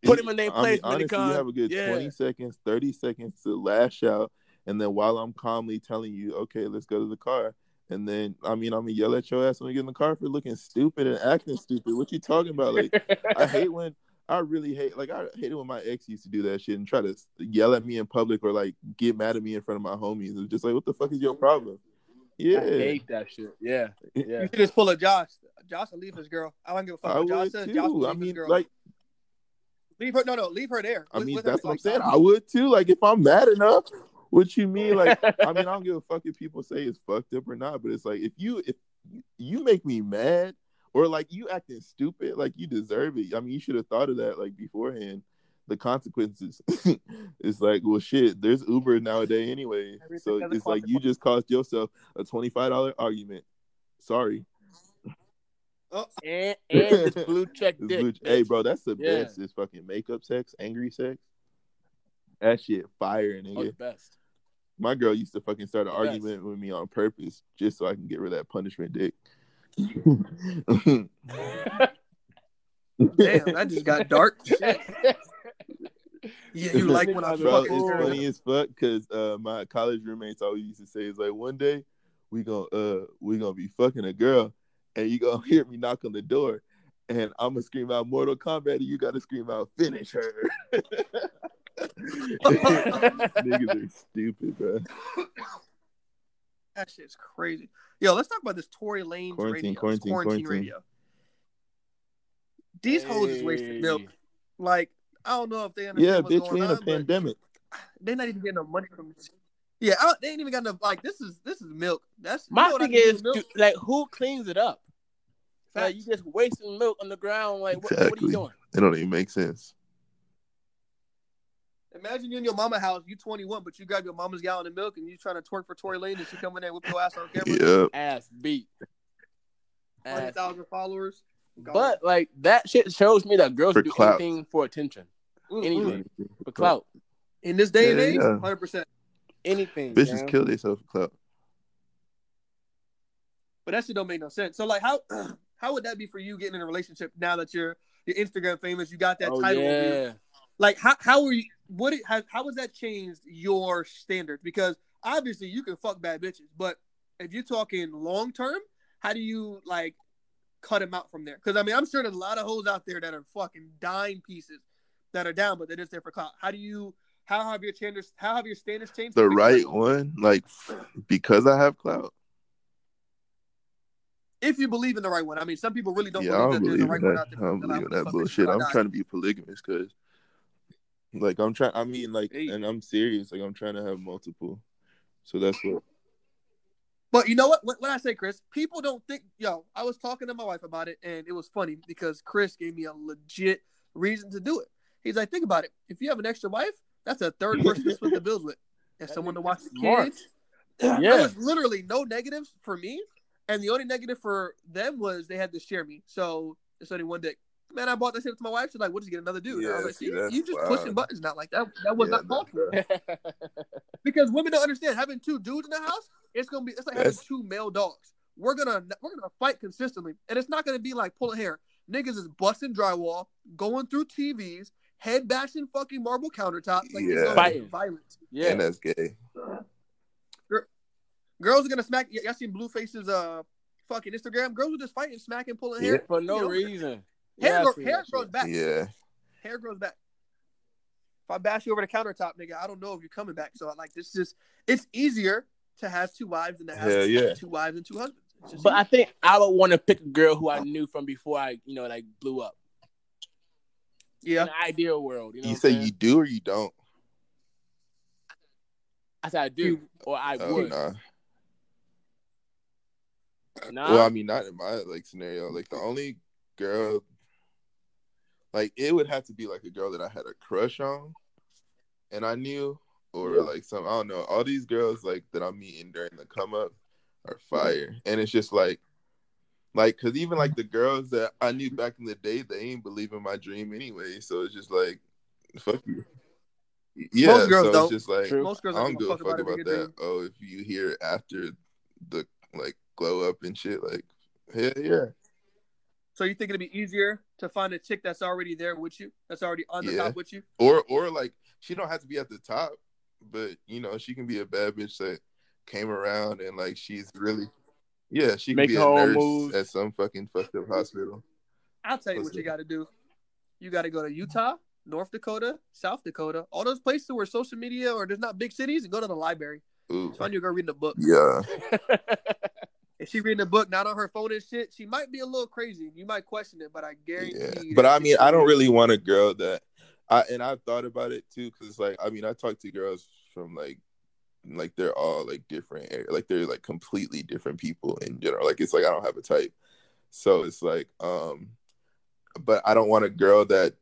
Put him in their I mean, place, honestly, you have a good Yeah. 20 seconds, 30 seconds to lash out. And then while I'm calmly telling you, okay, let's go to the car. And then, I mean, I'm to yell at your ass when we get in the car for looking stupid and acting stupid. What you talking about? Like, I hate when, I really hate, like, I hated when my ex used to do that shit and try to yell at me in public or, like, get mad at me in front of my homies. It's just like, what the fuck is your problem? Yeah. I hate that shit. Yeah, yeah. You should just pull a Josh. Josh will leave his girl. I don't give a fuck I what Josh would says. too. Josh will I leave his mean, girl. like, leave her. No, no, leave her there. I mean, with her, that's what I'm like, saying. Josh- I would too. Like, if I'm mad enough, what you mean? Like, I mean, I don't give a fuck if people say it's fucked up or not, but it's like if you if you make me mad or like you acting stupid, like you deserve it. I mean, you should have thought of that like beforehand. the consequences. it's like, well, shit. There's Uber nowadays anyway, Everything so it's like you just cost yourself a twenty five dollar argument. Sorry, Oh, And and this blue check It's dick. blue- hey, bro, that's the Yeah. best. Is fucking makeup sex, angry sex. That shit fire, Oh, the nigga. best. My girl used to fucking start an Yes. argument with me on purpose just so I can get rid of that punishment dick. Damn, that just got dark. Yeah, you like when I Bro, fuck it's funny as fuck because uh, my college roommates always used to say, "It's like one day we gonna uh we gonna be fucking a girl, and you gonna hear me knock on the door, and I'm gonna scream out Mortal Kombat, and you gotta scream out finish her." Niggas are stupid, bro. That shit's crazy. Yo, let's talk about this Tory Lanez Quarantine, radio. Quarantine, quarantine quarantine. radio. These hoes is wasting milk. Like, I don't know if they understand Yeah, bitch, we in on, a pandemic. they're not even getting no money from this. Yeah, I, they ain't even got enough. Like, this is this is milk. That's you My know thing is, with milk? do- like, who cleans it up? Like, you Facts. just wasting milk on the ground. Like, what, what are you doing? It don't even make sense. Imagine you in your mama house, you 21, but you grab your mama's gallon of milk and you trying to twerk for Tory Lanez and she come in there and whip your ass on camera. Yep. Ass beat. Ass 100,000 followers. Gone. But like that shit shows me that girls For do clout. anything for attention, Mm, anything mm. for clout, in this day and age, yeah. 100%. anything. Bitches man. kill themselves for clout. But that shit don't make no sense. So like how how would that be for you getting in a relationship now that you're you're Instagram famous, you got that Oh, title over yeah. Like how how are you what it, how how has that changed your standards? Because obviously you can fuck bad bitches, but if you're talking long term, how do you like cut them out from there? Because I mean I'm sure there's a lot of hoes out there that are fucking dime pieces that are down, but they're just there for clout. How do you how have your standards how have your standards changed? The right one, like because I have clout. If you believe in the right one. I mean some people really don't yeah, I believe don't that there's believe a in right one that. out I there. don't They're believe in "What the that bullshit. I I'm trying to be polygamous because, like, I'm trying. I mean, like, Hey. and I'm serious. Like, I'm trying to have multiple. So that's what. But you know what? When when I say Chris, people don't think. Yo, I was talking to my wife about it, and it was funny because Chris gave me a legit reason to do it. He's like, think about it. If you have an extra wife, that's a third person to split the bills with, and That someone to watch the smart. kids. Yeah. There was literally no negatives for me, and the only negative for them was they had to share me. So it's only one dick. Man, I bought this shit to my wife. She's like, "We'll just get another dude." And I Yeah, was like, see, "See, you just wild. pushing buttons now like that. That was Yeah, not called for." because women don't understand having two dudes in the house. It's gonna be it's like having two male dogs. We're gonna we're gonna fight consistently, and it's not gonna be like pulling hair. Niggas is busting drywall, going through TVs, head bashing fucking marble countertops. Like Yeah. it's gonna Fighting. violence. yeah. And that's gay. Girls are gonna smack. y- Y'all seen Blueface's uh fucking Instagram? Girls are just fighting, smacking, pulling hair. For no You know, reason. Hair, Yeah, I grow- hair grows back. Yeah. Hair grows back. If I bash you over the countertop, nigga, I don't know if you're coming back. So like, this is it's easier to have two wives than to have Hell yeah. two wives and two husbands. It's just But I think I would want to pick a girl who I knew from before I, you know, like blew up. yeah. In an ideal world, you know. You say you do or you don't? I said I do, or I Oh would. nah. Nah. Well, I mean, not in my like scenario. Like the only girl, like it would have to be like a girl that I had a crush on, and I knew, or Yeah. like some I don't know. All these girls like that I'm meeting during the come up are fire, and it's just like, like because even like the girls that I knew back in the day, they ain't believe in my dream anyway. So it's just like, fuck you. Yeah, Most girls so don't. it's just like True. Most girls I don't don't give a fuck about, about it. that. Oh, if you hear after the like glow up and shit, like hell yeah. So you think it'd be easier to find a chick that's already there with you, that's already on the Yeah. top with you? Or or like she don't have to be at the top, but you know, she can be a bad bitch that came around and like she's really yeah, she can Make be a own nurse moves. at some fucking fucked up hospital. I'll tell you what you got to do. You got to go to Utah, North Dakota, South Dakota, all those places where social media or there's not big cities, and go to the library. Ooh. Find your girl reading a book. Yeah. If she reading a book, not on her phone and shit, she might be a little crazy. You might question it, but I guarantee. Yeah. But I mean, I don't really want a girl that I and I've thought about it too cuz like I mean, I talk to girls from like like they're all like different like they're like completely different people in general. Like it's like I don't have a type. So it's like um but I don't want a girl that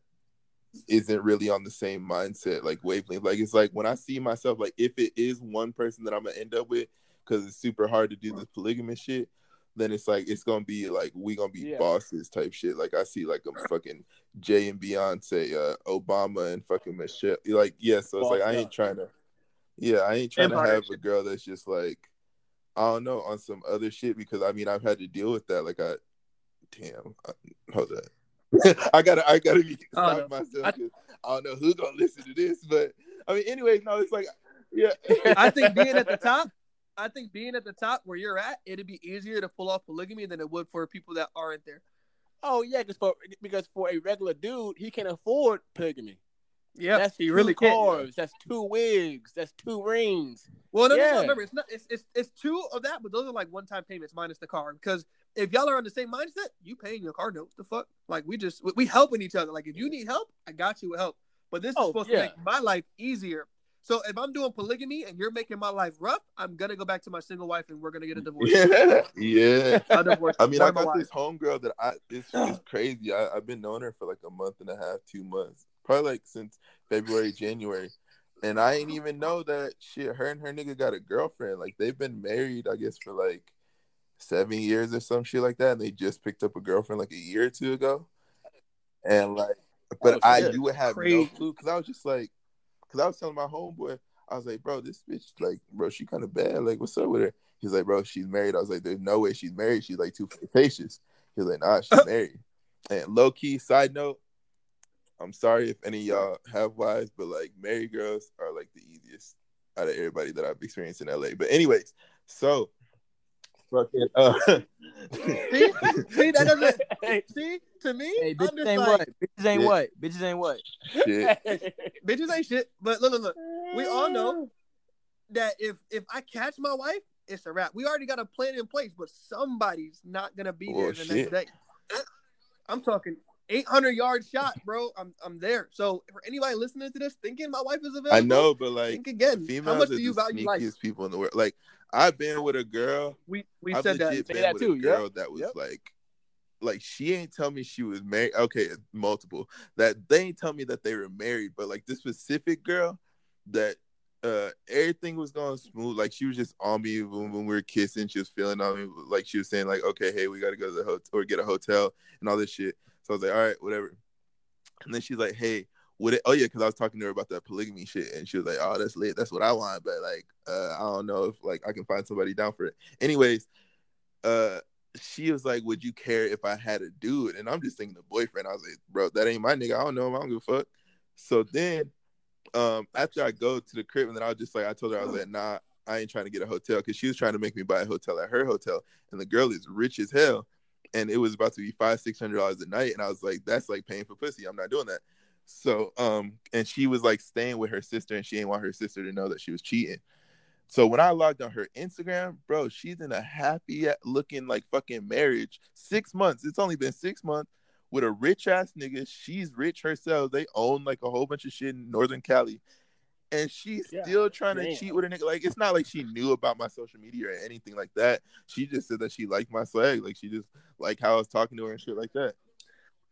isn't really on the same mindset, like wavelength. Like it's like when I see myself, like if it is one person that I'm gonna end up with, because it's super hard to do this polygamous shit, then it's like it's gonna be like we gonna be Yeah. bosses type shit. Like I see like a fucking Jay and Beyonce, uh, Obama and fucking Michelle. Like yeah, so it's like I ain't trying to. Yeah, I ain't trying to have a girl that's just like I don't know on some other shit because I mean I've had to deal with that. Like I, damn, I, hold up. I gotta, I gotta be Oh, stop no. myself. I- I, don't know who's gonna listen to this, but I mean, anyway, no, it's like, yeah, I think being at the top, I think being at the top where you're at, it'd be easier to pull off polygamy than it would for people that aren't there. Oh yeah, because for because for a regular dude, he can afford polygamy. Yeah, that's he really cars. That's two wigs. That's two rings. Well, no, no, Yeah. no. Remember, it's not. It's, it's it's two of that, but those are like one-time payments minus the car. Because if y'all are on the same mindset, you paying your car note. The fuck, like we just we, we helping each other. Like if you need help, I got you with help. But this is Oh, supposed yeah. to make my life easier. So if I'm doing polygamy and you're making my life rough, I'm gonna go back to my single wife and we're gonna get a divorce. yeah, yeah. A divorce. I mean, I got wife. this homegirl that I it's, it's crazy. I, I've been knowing her for like a month and a half, two months, probably like since February, January, and I didn't even know that shit. Her and her nigga got a girlfriend. Like they've been married, I guess, for like seven years or some shit like that, and they just picked up a girlfriend like a year or two ago. And like, but Oh, I, you would have Crazy. no clue because I was just like, because I was telling my homeboy, I was like, bro, this bitch, like, bro, she kind of bad. Like, what's up with her? He's like, bro, she's married. I was like, there's no way she's married. She's like too flirtatious. He was like, nah, she's married. And low key, side note, I'm sorry if any of y'all have wives, but like married girls are like the easiest out of everybody that I've experienced in LA. But anyways, so fucking uh See, see that doesn't. Hey, See, to me, Hey, I'm bitches just ain't like, what? Bitches ain't Yeah. what? Bitches ain't what? shit. bitches ain't shit. But look, look, look. We all know that if if I catch my wife, it's a wrap. We already got a plan in place, but somebody's not gonna be there Well, the shit. next day. I'm talking 800 yard shot, bro. I'm I'm there. So for anybody listening to this, thinking my wife is available, I know, but like Think again. females How much are do you the value life? sneakiest people in the world. Like I've been with a girl We we I've said that. been that with too, a yep. girl that was Yep. like, like she ain't tell me she was married. Okay, multiple that they ain't tell me that they were married, but like this specific girl that uh everything was going smooth. Like she was just on me when, when we were kissing. She was feeling on me. Like she was saying like, okay, hey, we got to go to the hotel or get a hotel and all this shit. So I was like, all right, whatever. And then she's like, hey. It, oh yeah, because I was talking to her about that polygamy shit, and she was like, "Oh, that's lit. That's what I want." But like, uh, I don't know if like I can find somebody down for it. Anyways, uh she was like, Would you care if I had a dude? And I'm just thinking the boyfriend. I was like, Bro, that ain't my nigga. I don't know him. I don't give a fuck. So then um after I go to the crib and then I was just like I told her I was like, nah, I ain't trying to get a hotel because she was trying to make me buy a hotel at her hotel. And the girl is rich as hell. And it was about to be five, six hundred dollars a night. And I was like, that's like paying for pussy. I'm not doing that. So um and she was like staying with her sister and she didn't want her sister to know that she was cheating. So when I logged on her Instagram, bro, she's in a happy looking like fucking marriage. Six months. It's only been six months with a rich ass nigga. She's rich herself. They own like a whole bunch of shit in Northern Cali. And she's Yeah, still trying to cheat with a nigga. Like it's not like she knew about my social media or anything like that. She just said that she liked my swag. Like she just like how I was talking to her and shit like that.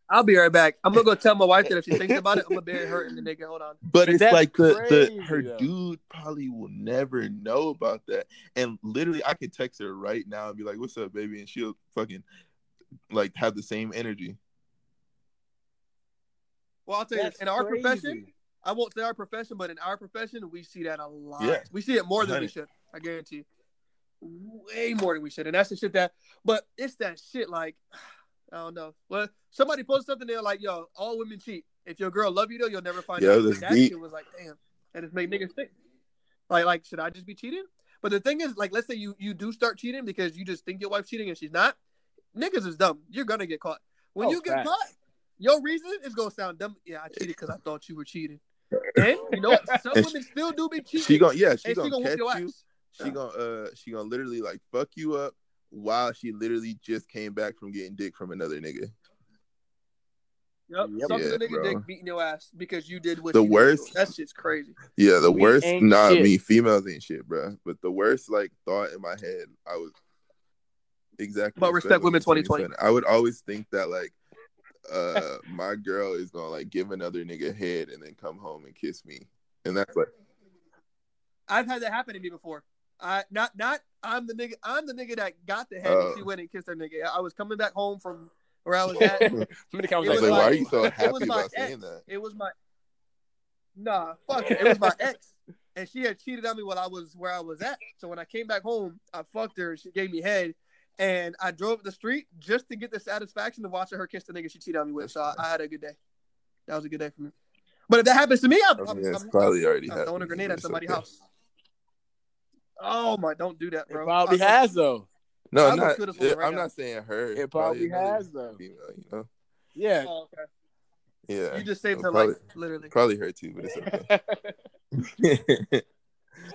I'll be right back. I'm gonna go tell my wife that if she thinks about it, I'm gonna bury her in the nigga. Hold on. But it's like the, the her though. dude probably will never know about that. And literally I could text her right now and be like, What's up, baby? And she'll fucking like have the same energy. Well, I'll tell you, in our crazy. profession, I won't say our profession, but in our profession, we see that a lot. Yeah. We see it more than we should. I guarantee. You. Way more than we should, and that's the shit that. But it's that shit like, I don't know. Well, somebody posted something there like, "Yo, all women cheat. If your girl love you though, you'll never find Yo, out." that's that deep. shit was like, damn, that just made niggas think. Like, like, should I just be cheating? But the thing is, like, let's say you you do start cheating because you just think your wife's cheating and she's not. Niggas is dumb. You're gonna get caught. When Oh, you get facts. caught, your reason is gonna sound dumb. Yeah, I cheated because I thought you were cheating. And you know? Some And women still do be cheating. She gonna yeah, she and gonna, she gonna catch your you. ass. She gonna uh she gonna literally like fuck you up while she literally just came back from getting dick from another nigga. Yep. Yep. Sucking Yeah, the nigga bro. dick, beating your ass because you did what The she did. worst- That shit's crazy. Yeah, the We worst not shit. me, females ain't shit, bro. But the worst like thought in my head, I was exactly But respect women 2020. I would always think that like uh, my girl is gonna like give another nigga head and then come home and kiss me, and that's like I've had that happen to me before. I not not I'm the nigga I'm the nigga that got the head Oh. and she uh. went and kissed her nigga. I was coming back home from where I was at. Many It was I was was like, why are you so it happy was my about saying ex. that? It was my nah, fuck it. It was my ex, and she had cheated on me while I was where I was at. So when I came back home, I fucked her. She gave me head, and I drove up the street just to get the satisfaction of watching her kiss the nigga she cheated on me with. So I, I had a good day. That was a good day for me. But if that happens to me, I'm, I I'm, mean, it's I'm- probably already I'm throwing a grenade at it's somebody's okay. house. Oh my! Don't do that, It bro. probably I- has though. No, I would not. kill this woman right I'm now. not saying her. It probably another has though. Female, you know. Yeah. Oh, okay. Yeah, You just saved Well, her probably- life, literally. probably her too, but it's okay.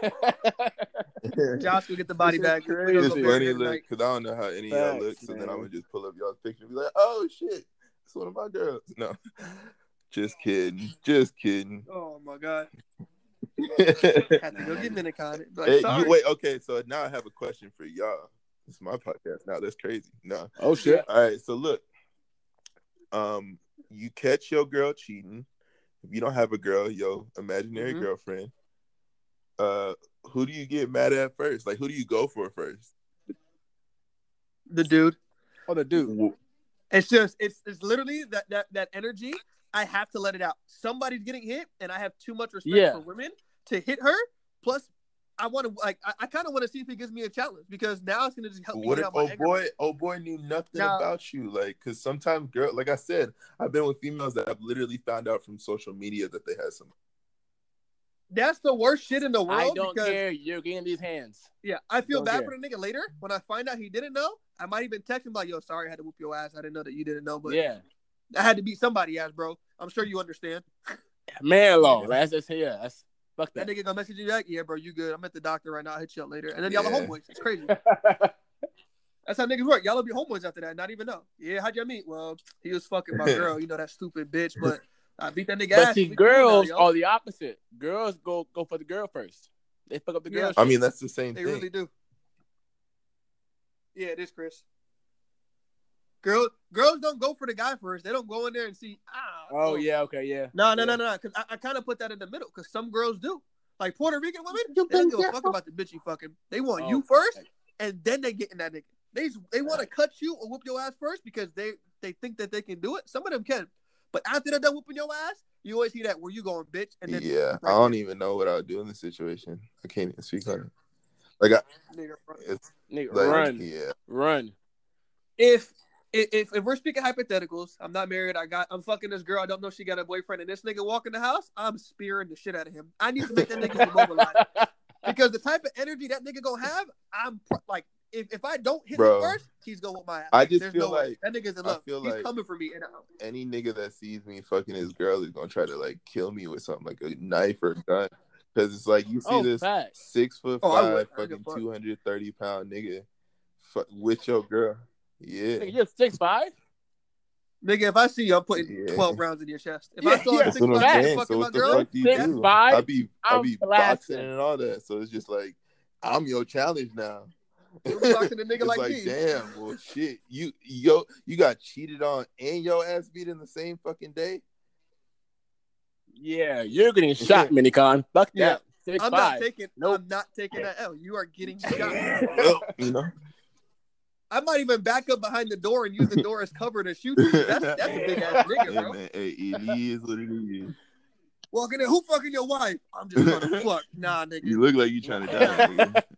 Josh will get the body This is bag. We're crazy. gonna it's go funny, look, because I don't know how any of y'all Facts, look, so then. I'm gonna just pull up y'all's picture and be like, "Oh shit, it's one of my girls." No, just kidding, just kidding. Oh my god! Hey, Had to go get Minicon. Like, you, sorry. wait, okay, so now I have a question for y'all. It's my podcast now. That's crazy. No, oh shit. all right. So look, um, you catch your girl cheating. If you don't have a girl, your imaginary Mhm. girlfriend, uh, who do you get mad at first? Like, who do you go for first? The dude. Oh the dude. It's just it's it's literally that that that energy. I have to let it out. Somebody's getting hit, and I have too much respect Yeah. for women to hit her. Plus, I want to like I, I kind of want to see if he gives me a challenge because now it's gonna just help me What if out oh anger. boy, oh boy knew nothing Now- about you? Like, cause sometimes girl, like I said, I've been with females that I've literally found out from social media that they had some. That's the worst shit in the world. I don't because, care. You're getting these hands. Yeah, I feel Don't bad care. for the nigga later when I find out he didn't know. I might even text him like, "Yo, sorry, I had to whoop your ass. I didn't know that you didn't know, but yeah. I had to beat somebody ass, bro. I'm sure you understand." Man law. That's just yeah. That's fuck That that. nigga gonna message you back. "Yeah, bro, you good? I'm at the doctor right now. I'll hit you up later." And then y'all are homeboys. It's crazy. That's how niggas work. Y'all will be homeboys after that. Not even know. Yeah, how'd y'all meet? Well, he was fucking my girl. You know that stupid bitch. But I beat that nigga ass. see, We now, girls yo. are the opposite. Girls go go for the girl first. They fuck up the Yeah. girl. I mean, that's the same They thing. really do. Yeah, it is, Chris. Girls, girls don't go for the guy first. They don't go in there and see. Ah, Oh yeah. Okay. Yeah. No, no, Yeah. no, no. Because I, I kind of put that in the middle. Because some girls do. Like Puerto Rican women, they don't give a fuck about the bitch you fucking. They want Oh, you first, okay. and then they get in that nigga. They they want to cut you or whoop your ass first because they they think that they can do it. Some of them can, but after they're done whooping your ass, you always hear that where you going, bitch, and then yeah, right I don't even know what I would do in this situation. I can't even speak on it. Like, I, nigga, bro. it's Nigga, like, run, yeah, run. if if if we're speaking hypotheticals, I'm not married. I got I'm fucking this girl. I don't know she got a boyfriend, and this nigga walk in the house. I'm spearing the shit out of him. I need to make that nigga immobilized because the type of energy that nigga gonna have, I'm pr- like, if, if I don't hit Bro. him first, he's gonna whoop my ass. I just There's feel no way. like- that nigga's in I love. feel he's like- coming for me, and I, any nigga that sees me fucking his girl is gonna try to like kill me with something like a knife or a gun. Because it's like you see oh, this facts. six foot Oh, I five, would. I don't fucking fuck. two hundred thirty pound nigga fu- with your girl. Yeah, Nigga, you're six five. nigga, if I see you, I'm putting Yeah. 12 rounds in your chest. If Yeah, I saw yeah. a six I'm five facts. fucking So my girl, fuck Six do? five, I be I I'm be blasting. boxing and all that. So it's just like I'm your challenge now. you boxing a nigga like, like, me. damn, well, shit. You yo, you got cheated on and your ass beat in the same fucking day. Yeah, you're getting shot, Minicon. Fuck Yeah. that. Six I'm five. not taking. Nope. I'm not taking that L. You are getting shot. Well, you know, I might even back up behind the door and use the door as cover to shoot you. That's that's a big ass nigga, bro. man, hey, it is what it is. Walking in, who fucking your wife? I'm just gonna fuck. Nah, nigga. You look like you trying to die. Nigga.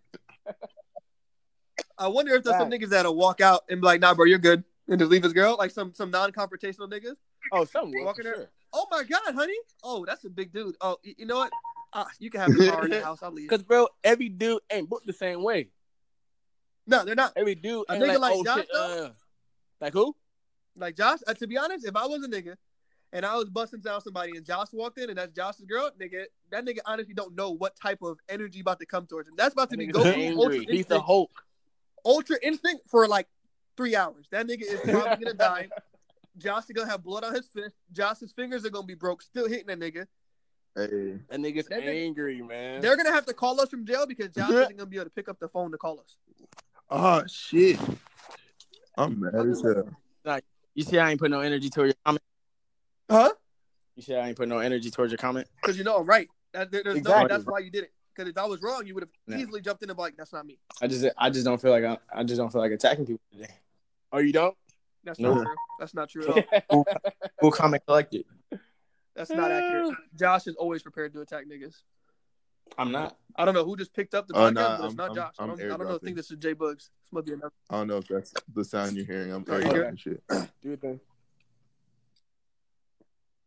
I wonder if there's some niggas that'll walk out and be like, nah, bro, you're good. And just leave his girl. Like some some non-confrontational niggas. Oh, some will. Walking for there. sure. Oh my god, honey. Oh, that's a big dude. Oh, you know what? Ah, you can have the car in the house. I'll leave. Cause bro, every dude ain't booked the same way. No, they're not. Every dude A nigga like, like oh Josh, shit. Uh, like who? Like Josh, uh, to be honest, if I was a nigga and I was busting down somebody and Josh walked in and that's Josh's girl, nigga, that nigga honestly don't know what type of energy about to come towards him. That's about to be Nigga's Goku Ultra angry. He's the Instinct, Hulk. Ultra Instinct for like three hours. That nigga is probably gonna die. Josh is gonna have blood on his fist. Josh's fingers are gonna be broke, still hitting that nigga. Hey, That nigga's That nigga- angry, man. They're gonna have to call us from jail because Josh isn't gonna be able to pick up the phone to call us. Oh shit, I'm mad as hell. Like You see, I ain't put no energy toward your comment. Huh? You see, I ain't put no energy towards your comment. Because you know I'm right. That, there- there's no. Exactly. That's why you did it. Because if I was wrong, you would have Yeah. easily jumped in and be like, "That's not me. I just, I just don't feel like I, I just don't feel like attacking people today. Oh, you don't? That's No. not true. That's not true at all. Full comment collected. That's not accurate. Josh is always prepared to attack niggas. I'm not. I don't know who just picked up the Oh, podcast, nah, but it's I'm- not I'm- Josh. I'm I don't, I don't know. I think this is J Bugs. This must be another. I don't know if that's the sound you're hearing. I'm you hear airdropping shit. Do your thing.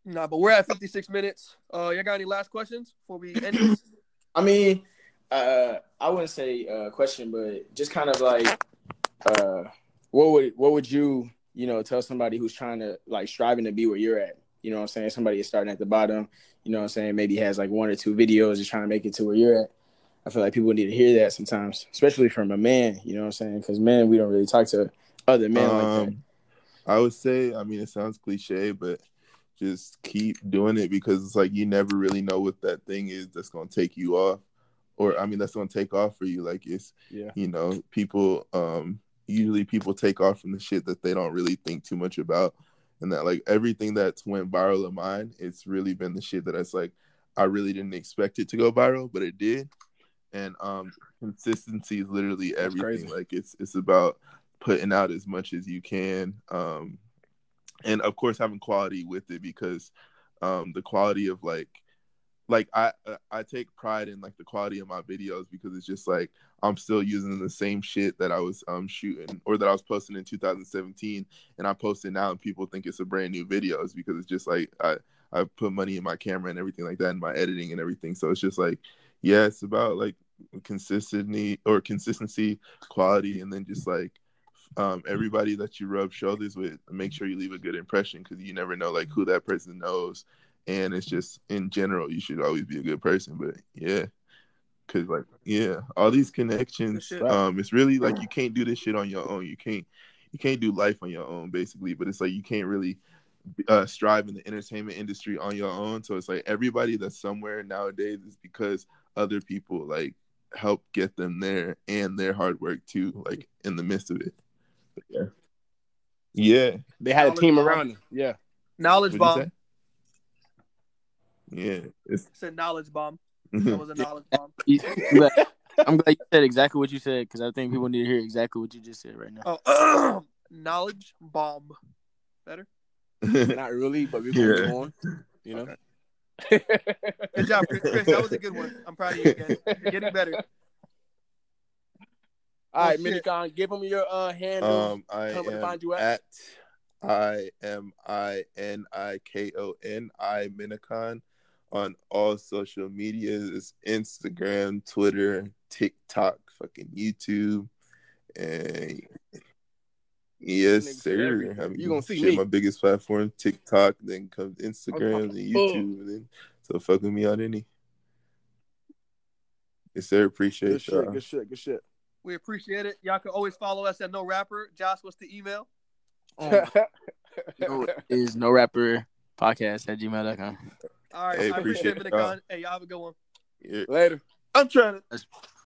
Nah, but we're at 56 minutes. Uh, y'all got any last questions before we end this? I mean, uh, I wouldn't say uh, question, but just kind of like, uh, what would what would you you know tell somebody who's trying to like striving to be where you're at? You know what I'm saying? Somebody is starting at the bottom. You know what I'm saying? Maybe has like one or two videos just trying to make it to where you're at. I feel like people need to hear that sometimes, especially from a man. You know what I'm saying? Because men, we don't really talk to other men like that. Um, I would say, I mean, it sounds cliche, but just keep doing it because it's like you never really know what that thing is that's gonna take you off, or I mean, that's gonna take off for you. Like it's, Yeah. you know, people, um, usually people take off from the shit that they don't really think too much about, and that like everything that's went viral of mine, it's really been the shit that it's like I really didn't expect it to go viral, but it did, and um, consistency is literally everything. crazy. Like it's it's about putting out as much as you can um and of course having quality with it because um the quality of like like i i take pride in like the quality of my videos because it's just like i'm still using the same shit that i was um shooting or that i was posting in 2017 and i post it now and people think it's a brand new videos because it's just like i i put money in my camera and everything like that and my editing and everything. So it's just like yeah it's about like consistency or consistency quality and then just like um, everybody that you rub shoulders with, make sure you leave a good impression because you never know like who that person knows, and it's just in general you should always be a good person. But yeah, because like yeah, all these connections, um, it's really like you can't do this shit on your own. You can't you can't do life on your own basically. But it's like you can't really uh, strive in the entertainment industry on your own. So it's like everybody that's somewhere nowadays is because other people like help get them there and their hard work too, like in the midst of it. But yeah. Yeah. They had a team around them. Yeah. Knowledge What'd bomb. You say? Yeah. It's It's a knowledge bomb. That was a knowledge bomb. I'm glad- you said exactly what you said because I think people need to hear exactly what you just said right now. Oh, knowledge bomb. Better. Not really, but we're going Yeah. go on. You know? Good job, Chris. Chris, That was a good one. I'm proud of you again. You're getting better. All right, Oh, shit. Minicon, give them your uh handle. um I Tell 'em where to am find you at. at I M I N I K O N I Minicon on all social medias. Instagram, Twitter, TikTok, fucking YouTube, and yes, sir. everything. I mean, You gonna see shit, me. my biggest platform, TikTok, then comes Instagram, then. YouTube, and then so fuck with me on any. Yes, sir. Appreciate Good shit, y'all. good shit, good shit. We appreciate it. Y'all can always follow us at No Rapper. Josh, what's the email? Um, no, it is no rapper podcast at gmail.com. All right. Hey, I appreciate appreciate it, y'all. Minicon. Hey, y'all have a good one. Yeah. Later. I'm trying to.